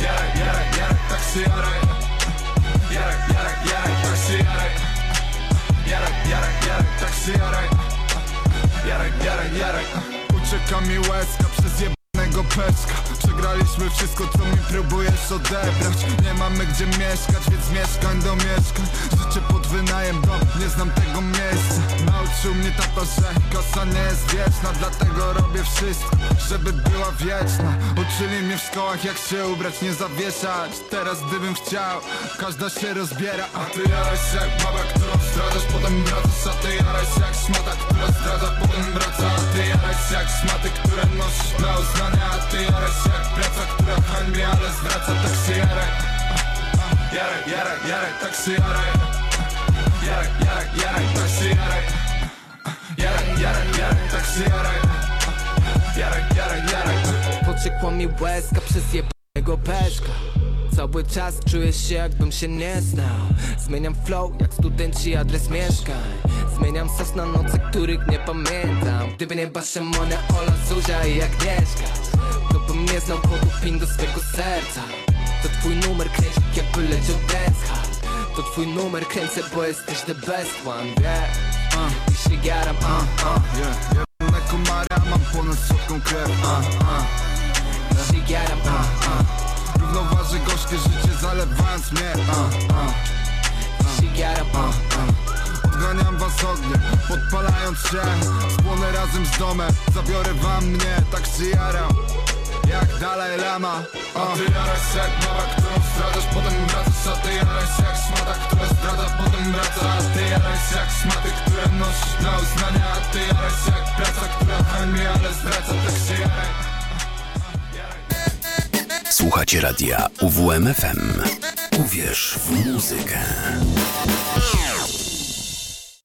Jaraj, jaraj, jaraj, tak się jaraj. Jaraj, jaraj, jaraj, tak się jaraj Jaraj, jaraj, jaraj, tak się jaraj Jaraj, jaraj, jaraj Ucieka mi łezka przez jebanego peszka Przegraliśmy wszystko co mi próbujesz odebrać. Nie mamy gdzie mieszkać, więc mieszkań do mieszkań. Życie pod wynajem dom, nie znam tego miejsca. Nauczył mnie tato, że kosa nie jest wieczna Dlatego robię wszystko, żeby była wieczna. Uczyli mnie w szkołach jak się ubrać, nie zawieszać. Teraz gdybym chciał, każda się rozbiera. A ty jaraś jak baba, którą zdradzasz, potem wracasz A ty jaraś jak szmata, która zdradza, potem wraca. A ty jaraś jak szmaty, które nosisz na uznania A ty jaraś się jak praca, która hańbi, ale zwraca Tak się jaraj Jaraj, jaraj, jaraj, tak się jaraj Jaraj, jaraj, jaraj, tak się jaraj Jaraj, jaraj, jaraj, tak się jaraj Jaraj, jaraj, jaraj Pociekła mi łezka przez jebanego peszka. Cały czas czuję się jakbym się nie znał. Zmieniam flow jak studenci adres mieszkań Zmieniam sos na noce, których nie pamiętam. Gdyby nie Baszemone, Ola, Zuzia i Agnieszka To bym nie znał kodu pin do swego serca. To twój numer kręci, jakby leciał dance To twój numer kręcę, bo jesteś the best one, yeah. Uh, I się jaram, uh, uh Yeah, jebane komara, mam ponad słodką krew uh, uh. I się jaram, uh, uh Równoważy gorzkie życie, zalewając mnie uh, uh. I się jaram, uh, uh Odganiam was ogniem, podpalając się Spłonę razem z domem, zabiorę wam mnie Tak się jaram, jak Dalaj Lama. A ty jaraj się jak mała, którą zdradzasz, potem wracasz A ty jaraj się jak szmata, która zdradza, potem wraca A ty jaraj się jak szmaty, które nosisz na uznanie A ty jaraj się jak praca, która hańbi, ale zdradza, tak się jaraj. Słuchacie radia UWMFM. Uwierz w muzykę.